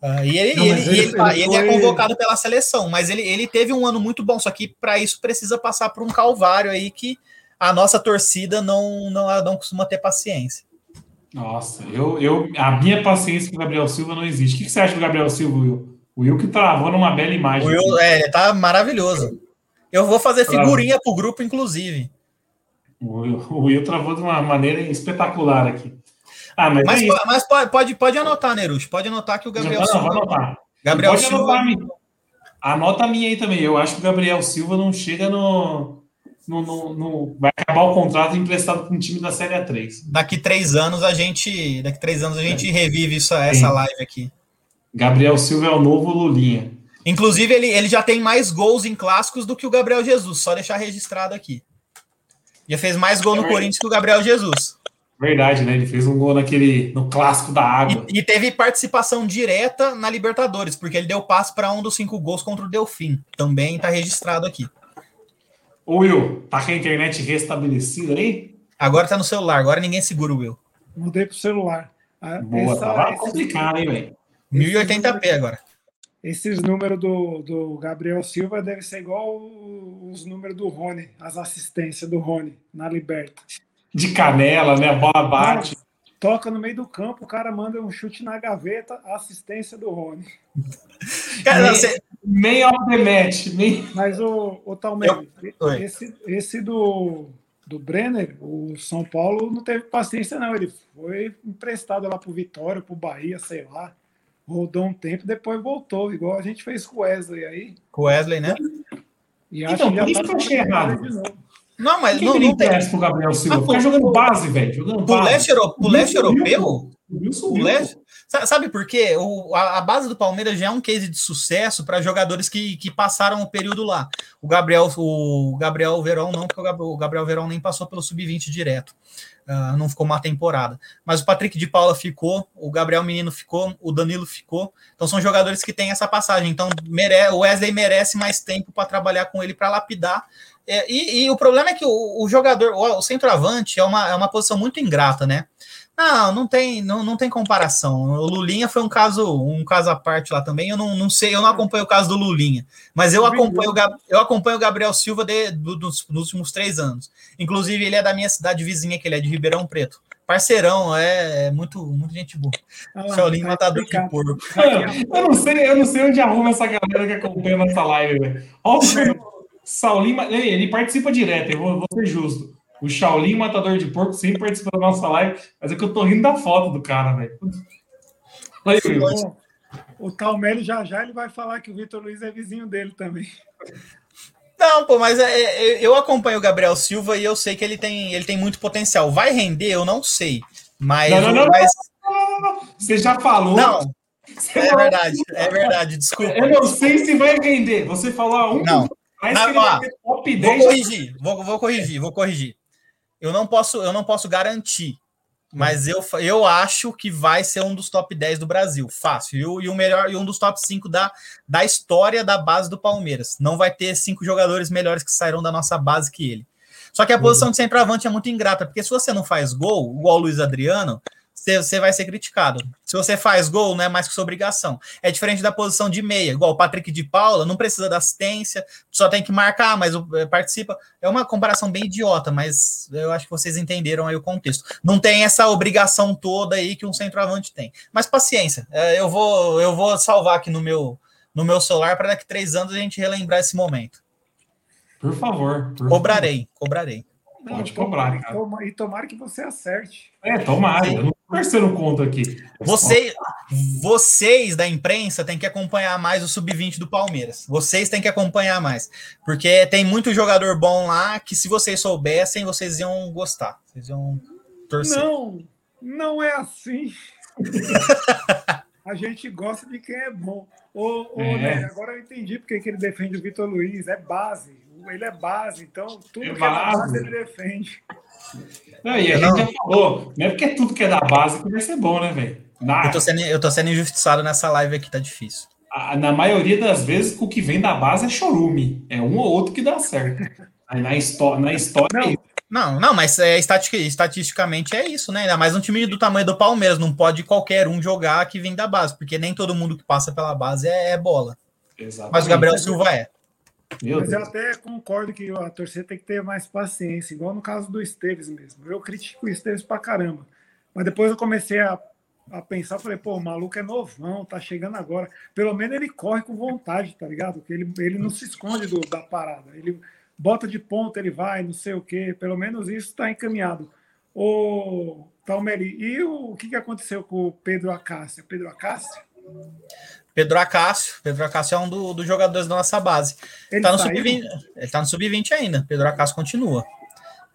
Uh, e ele, não, ele, ele, ele, tá, ele, é convocado pela seleção, mas ele, ele teve um ano muito bom, só que para isso precisa passar por um calvário aí que a nossa torcida não, não, não costuma ter paciência. Nossa, eu, eu, a minha paciência com o Gabriel Silva não existe. O que, que você acha do Gabriel Silva, Will? O Will que travou numa bela imagem. O Will, é, ele tá maravilhoso. Eu vou fazer figurinha pro grupo, inclusive. O Will, o Will travou de uma maneira espetacular aqui. Ah, mas, mas, é mas pode, pode, pode anotar, Nerucho. Pode anotar que o Gabriel não, Silva. Não, anotar. Gabriel Silva. Anotar, anota a minha aí também. Eu acho que o Gabriel Silva não chega no, não, não, não, vai acabar o contrato emprestado com o time da Série A3. Daqui três anos a gente. Daqui três anos a gente é. revive isso, essa live aqui. Gabriel Silva é o novo Lulinha. Inclusive, ele, ele já tem mais gols em clássicos do que o Gabriel Jesus, só deixar registrado aqui. Já fez mais gol no é Corinthians que o Gabriel Jesus. Verdade, né? Ele fez um gol naquele no clássico da água. E, e teve participação direta na Libertadores, porque ele deu passe para um dos cinco gols contra o Delfim. Também está registrado aqui. Ô Will, tá com a internet restabelecida aí? Agora tá no celular, agora ninguém segura o Will. Mudei pro celular. Ah, Boa, Essa, tava complicado, hein, velho? 1080p agora. Esses números do, do Gabriel Silva devem ser igual os números do Rony, as assistências do Rony na Liberta de canela, né? A bola bate. Toca no meio do campo, o cara manda um chute na gaveta, assistência do Rony. Cara, você... Nem of the match. Nem... Mas o, o Talmel, esse, esse do, do Brenner, o São Paulo não teve paciência, não. Ele foi emprestado lá pro Vitória, pro Bahia, sei lá. Rodou um tempo, depois voltou, igual a gente fez com o Wesley aí. Com o Wesley, né? E acho então, por isso tá que eu achei errado. Não, mas que não, que não tem. pro Gabriel Silva? Fica jogando base, velho. Jogando pro base. leste, euro, pro leste europeu? O sabe por quê? O, a, a, base do Palmeiras já é um case de sucesso para jogadores que, que passaram o período lá. O Gabriel, o Gabriel Verão não, porque o Gabriel, o Gabriel Verão nem passou pelo sub-20 direto. Uh, não ficou uma temporada. Mas o Patrick de Paula ficou, o Gabriel Menino ficou, o Danilo ficou. Então são jogadores que têm essa passagem. Então mere, o Wesley merece mais tempo para trabalhar com ele para lapidar é, e, e, o problema é que o, o jogador, o, o, centroavante, é uma, é uma posição muito ingrata, né? Não, não tem, não, não tem comparação. O Lulinha foi um caso, um caso à parte lá também. Eu não, não sei, eu não acompanho o caso do Lulinha, mas eu acompanho, eu acompanho o Gabriel Silva de, do, dos, dos últimos três anos. Inclusive, ele é da minha cidade vizinha, que ele é de Ribeirão Preto parceirão, é, é muito, muito gente boa. Ah, Shaolin tá matador de porco. Eu não sei, eu não sei onde arruma essa galera que acompanha nossa live, velho. Olha Saulinho, ele participa direto, eu vou, vou ser justo. O Shaolin, matador de porco, sempre participa da nossa live, mas é que eu tô rindo da foto do cara, velho. O Talmelli já já ele vai falar que o Vitor Luiz é vizinho dele também. Não, pô, mas é, é, eu acompanho o Gabriel Silva e eu sei que ele tem, ele tem muito potencial. Vai render? Eu não sei. Mas. Não, não, não, mas... não Você já falou. Não. é verdade, é verdade, desculpa. Eu não sei se vai render. Você falou a um. Não, mas ó, top 10. Vou corrigir, vou, vou corrigir, vou corrigir. Eu não posso, eu não posso garantir, mas eu, eu acho que vai ser um dos top 10 do Brasil, fácil. E, e o melhor e um dos top 5 da, da história da base do Palmeiras. Não vai ter cinco jogadores melhores que sairão da nossa base que ele. Só que a posição uhum. de centroavante é muito ingrata, porque se você não faz gol, igual o Luiz Adriano, você vai ser criticado. Se você faz gol, não é mais que sua obrigação. É diferente da posição de meia, igual o Patrick de Paula, não precisa da assistência, só tem que marcar, mas eh, participa. É uma comparação bem idiota, mas eu acho que vocês entenderam aí o contexto. Não tem essa obrigação toda aí que um centroavante tem. Mas paciência, eh, eu vou, eu vou salvar aqui no meu, no meu celular para daqui três anos a gente relembrar esse momento. Por favor. Por cobrarei, favor. cobrarei. Pode cobrar, cara. E tomara que você acerte. É, tomara. Eu não tô terceiro conto aqui. Você, vocês da imprensa têm que acompanhar mais o sub-20 do Palmeiras. Vocês têm que acompanhar mais. Porque tem muito jogador bom lá que, se vocês soubessem, vocês iam gostar. Vocês iam torcer. Não, não é assim. A gente gosta de quem é bom. Ô, ô é. Né, agora eu entendi porque que ele defende o Vitor Luiz. É base ele é base, então tudo é que base. é da base ele defende. Não, e a gente já falou, não é porque tudo que é da base que vai ser bom, né, velho? Eu, tô sendo, eu tô sendo injustiçado nessa live aqui, tá difícil. na maioria das vezes, o que vem da base é chorume. É um ou outro que dá certo. Aí na, histó na história. Não. É não, não, mas é, estatisticamente é isso, né? Ainda mais um time do tamanho do Palmeiras. Não pode qualquer um jogar que vem da base, porque nem todo mundo que passa pela base é, é bola. Exatamente. Mas o Gabriel Silva é. Meu Mas Deus. eu até concordo que a torcida tem que ter mais paciência, igual no caso do Esteves mesmo. Eu critico o Esteves pra caramba. Mas depois eu comecei a, a pensar, falei, pô, o maluco é novão, tá chegando agora. Pelo menos ele corre com vontade, tá ligado? Porque ele, ele não se esconde do, da parada. Ele bota de ponta, ele vai, não sei o quê. Pelo menos isso tá encaminhado. Ô, Talmeri, e o, o que, que aconteceu com o Pedro Acácio? Pedro Acácio? Pedro Acácio. Pedro Acácio é um dos do jogadores da nossa base. Ele tá no sub-20. Ele tá no sub-20 ainda. Pedro Acácio continua.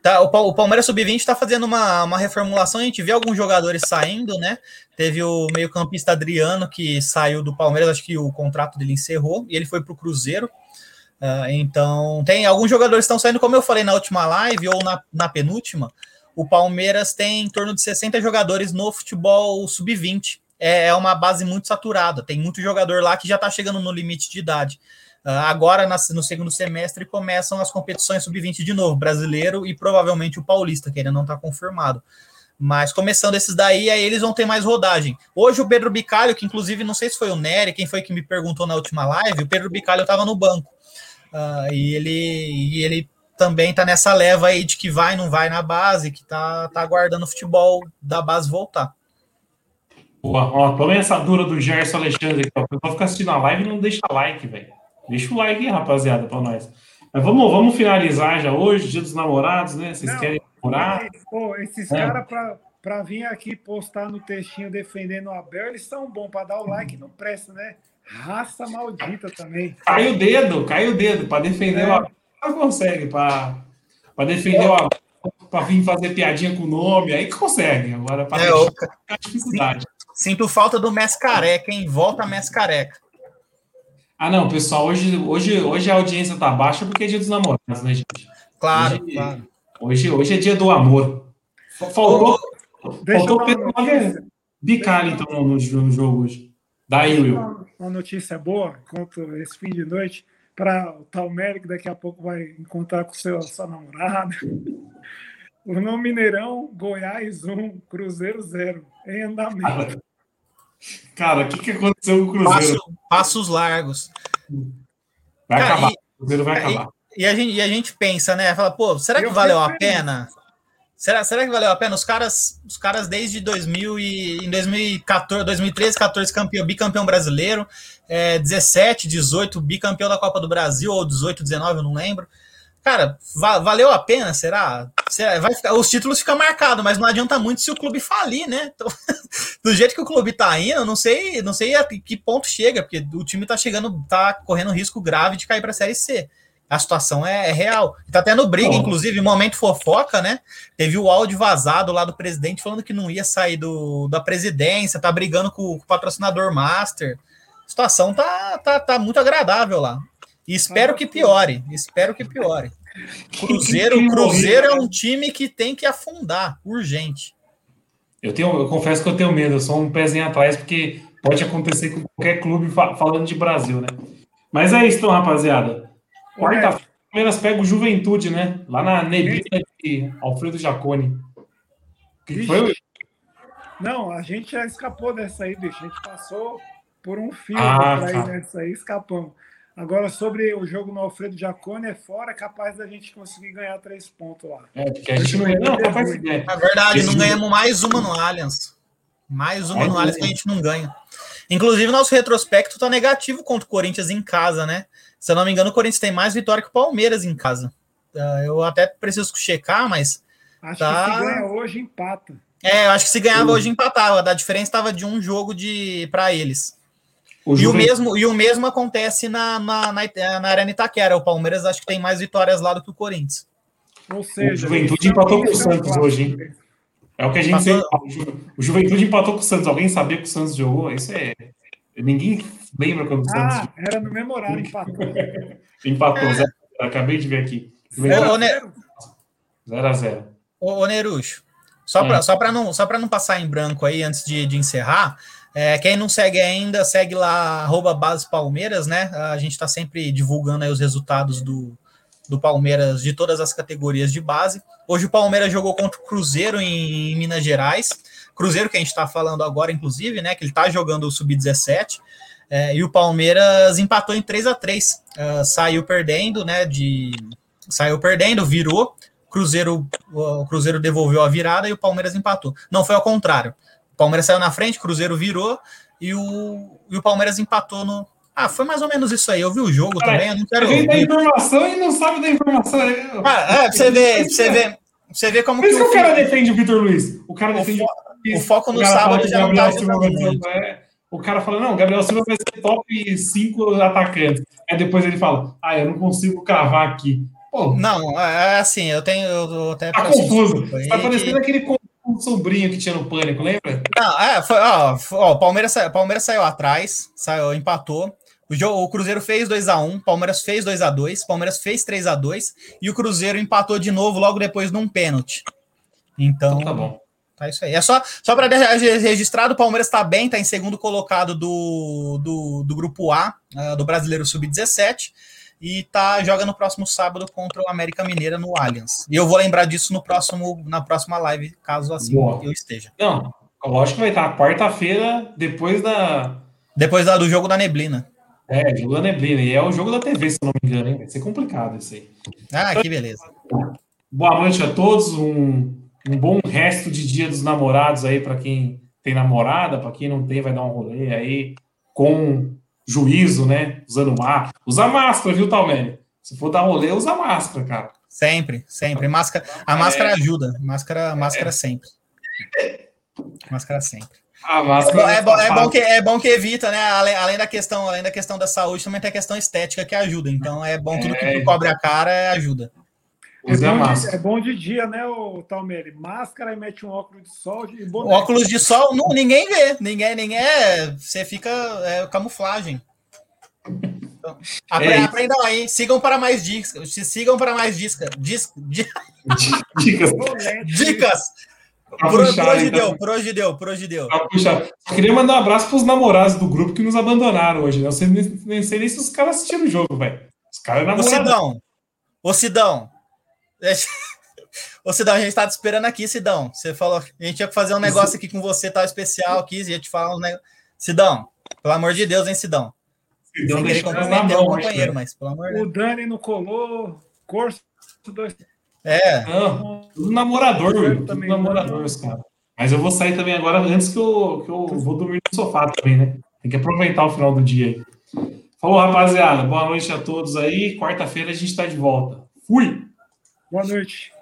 Tá, o, o Palmeiras Sub-20 está fazendo uma, uma reformulação. A gente vê alguns jogadores saindo, né? Teve o meio-campista Adriano, que saiu do Palmeiras, acho que o contrato dele encerrou, e ele foi para o Cruzeiro. Uh, então, tem alguns jogadores estão saindo, como eu falei na última live ou na, na penúltima. O Palmeiras tem em torno de 60 jogadores no futebol sub-20. É, é uma base muito saturada. Tem muito jogador lá que já está chegando no limite de idade. Uh, agora, no segundo semestre, começam as competições sub-20 de novo, brasileiro e provavelmente o paulista, que ainda não está confirmado. Mas começando esses daí, aí eles vão ter mais rodagem. Hoje o Pedro Bicalho, que inclusive não sei se foi o Nery, quem foi que me perguntou na última live, o Pedro Bicalho estava no banco. Uh, e, ele, e ele também está nessa leva aí de que vai, não vai na base, que tá, tá aguardando o futebol da base voltar. Boa, ó, toma essa dura do Gerson Alexandre aqui, ó. O pessoal fica assistindo a live e não deixa like, velho. Deixa o like aí, rapaziada, para nós. Mas vamos, vamos finalizar já hoje, dia dos namorados, né? Vocês Não, querem namorar? Pô, esses é. caras, para vir aqui postar no textinho defendendo o Abel, eles são bons para dar o like não presta, né? Raça maldita também. Cai o dedo, cai o dedo, para defender é. o Abel. Não consegue, para defender é. o Abel, para vir fazer piadinha com o nome, aí consegue. Agora, para é, dificuldade. Sinto falta do Mescareca, hein? Volta Mescareca. Ah, não, pessoal, hoje, hoje, hoje a audiência tá baixa porque é dia dos namorados, né, gente? Claro, hoje, claro. Hoje, hoje é dia do amor. Faltou, faltou Pedro Bicalho, então, no, no, jogo hoje. Daí, Will. Uma, uma notícia boa, quanto esse fim de noite, para o Talmere, que daqui a pouco vai encontrar com seu, sua namorada. No Mineirão, Goiás 1, Cruzeiro 0, em andamento. Cara, o que, que aconteceu com o Cruzeiro? Passo, passos largos. Vai Cara, acabar. E, o Cruzeiro vai acabar. E, e, a gente, e a gente pensa, né? Fala, pô, será que Eu valeu a pena? Será, será que valeu a pena? Os caras, os caras desde 2000 e, em 2014, 2013, 14 campeão, bicampeão brasileiro, é, 17, 18 bicampeão da Copa do Brasil ou 18, 19, eu não lembro. Cara, va valeu a pena, será? será? Vai ficar, os títulos ficam marcados, mas não adianta muito se o clube falir, né? Então, do jeito que o clube tá indo, eu não sei, não sei a que ponto chega, porque o time tá chegando, tá correndo risco grave de cair para a Série C. A situação é, é real. Tá tendo briga, oh. inclusive, momento fofoca, né? Teve o áudio vazado lá do presidente falando que não ia sair do, da presidência, tá brigando com, com o patrocinador master. A situação tá, tá, tá muito agradável lá. E espero que piore. Espero que piore. Cruzeiro, Cruzeiro é um time que tem que afundar, urgente. Eu tenho, eu confesso que eu tenho medo, eu sou um pezinho atrás, porque pode acontecer com qualquer clube falando de Brasil, né? Mas é isso, então, rapaziada. Quarta-feira, Palmeiras pega o Juventude, né? Lá na neblina de Alfredo Jaconi. que foi? Não, a gente já escapou dessa aí, bicho. A gente passou por um fio ah, pra ir tá. nessa aí, escapamos. Agora, sobre o jogo no Alfredo Jacone, é fora, é capaz da gente conseguir ganhar três pontos lá. É, porque a gente não ganha. Não, capaz de É verdade, não ganhamos mais uma no Allianz. Mais uma no Allianz que a gente não ganha. Inclusive, nosso retrospecto tá negativo contra o Corinthians em casa, né? Se eu não me engano, o Corinthians tem mais vitória que o Palmeiras em casa. Ah, eu até preciso checar, mas. Acho tá... que se ganha hoje, empata. É, eu acho que se ganhava hoje, empatava. A diferença estava de um jogo de para eles. O e, o mesmo, e o mesmo acontece na, na, na, na Arena Itaquera. O Palmeiras acho que tem mais vitórias lá do que o Corinthians. Ou seja, o Juventude empatou com o Santos hoje, hein? É o que a gente Passou... O Juventude empatou com o Santos. Alguém sabia que o Santos jogou? Isso é. Ninguém lembra quando o Santos. Ah, era no memorário, empatou. empatou, é. Acabei de ver aqui. 0x0. Ô, Nerucho, só para é. não, só não passar em branco aí antes de, de encerrar, é, quem não segue ainda, segue lá, arroba Base Palmeiras, né? A gente está sempre divulgando os resultados do, do Palmeiras de todas as categorias de base. Hoje o Palmeiras jogou contra o Cruzeiro em, em Minas Gerais. Cruzeiro que a gente está falando agora, inclusive, né? Que ele está jogando o Sub-17. É, e o Palmeiras empatou em 3 a 3 uh, é, Saiu perdendo, né? De, saiu perdendo, virou. Cruzeiro, o Cruzeiro devolveu a virada e o Palmeiras empatou. Não foi ao contrário. O Palmeiras saiu na frente, Cruzeiro virou e o, e o Palmeiras empatou no. Ah, foi mais ou menos isso aí. Eu vi o jogo Cara, também. Eu não quero. Alguém da informação e não sabe da informação. Ah, é, você vê, você vê, você vê como Por que. Isso que o cara defende o Vitor Luiz. O cara defende. O, o foco no sábado já não tá é, o cara fala, não, Gabriel Silva vai ser top 5 atacantes. Aí depois ele fala, ah, eu não consigo cravar aqui. Pô, não, é, é assim, eu tenho. Eu até tá confuso. Tá parecendo aquele sombrinho que tinha no pânico, lembra? Não, é, foi, ó, ó Palmeiras, Palmeiras saiu atrás, saiu, empatou. O, jogo, o Cruzeiro fez 2 a 1 Palmeiras fez 2 a 2 Palmeiras fez 3 a 2 e o Cruzeiro empatou de novo logo depois num pênalti. Então, então tá bom. Tá isso aí. É só, só para registrar, o Palmeiras está bem, está em segundo colocado do, do, do grupo A, uh, do Brasileiro Sub-17, e tá, joga no próximo sábado contra o América Mineira no Allianz. E eu vou lembrar disso no próximo, na próxima live, caso assim Boa. eu esteja. Não, lógico que vai estar quarta-feira, depois da. Depois da, do jogo da neblina. É, jogo da neblina. E é o jogo da TV, se não me engano, hein? Vai ser complicado isso aí. Ah, então, que beleza. Boa noite a todos. Um um bom resto de dia dos namorados aí para quem tem namorada, para quem não tem, vai dar um rolê aí com juízo, né? Usando máscara. Usa máscara, viu, Talmene? Se for dar rolê, usa máscara, cara. Sempre, sempre. Máscara, a máscara é. ajuda. Máscara, máscara é. sempre. Máscara sempre. A máscara é, bom, é, bom, que, é bom que evita, né? Além, além, da questão, além da questão da saúde, também tem a questão estética que ajuda. Então é bom tudo que é. cobre a cara ajuda. É bom, de, é bom, de, dia, né, o Talmere? Máscara e mete um óculos de sol e boné. Óculos de sol, não, ninguém vê. Ninguém, ninguém é. Você fica. É camuflagem. Então, é aprendam aí, sigam para mais dicas. Sigam para mais dicas. Dis, dicas. dicas. Pro, progideu, progideu, progideu. Só queria mandar um abraço para os namorados do grupo que nos abandonaram hoje. Né? Eu sei, nem sei nem se os caras assistiram o jogo, velho. Os caras namoraram. Ô Sidão, ô Sidão, Ô, Sidão, a gente tá te esperando aqui, Sidão. Você falou, a gente ia fazer um negócio aqui com você, tal, especial aqui, ia te falar um negócio. Sidão, pelo amor de Deus, hein, Sidão? Sidão Sem querer comprometer o companheiro, mas pelo amor de Deus. O Dani não colou, Corso dois. É. Não, tudo namorador, tudo namorador, cara. Mas eu vou sair também agora antes que eu, que eu vou dormir no sofá também, né? Tem que aproveitar o final do dia aí. Falou, rapaziada. Boa noite a todos aí. Quarta-feira a gente tá de volta. Fui! Boa noite.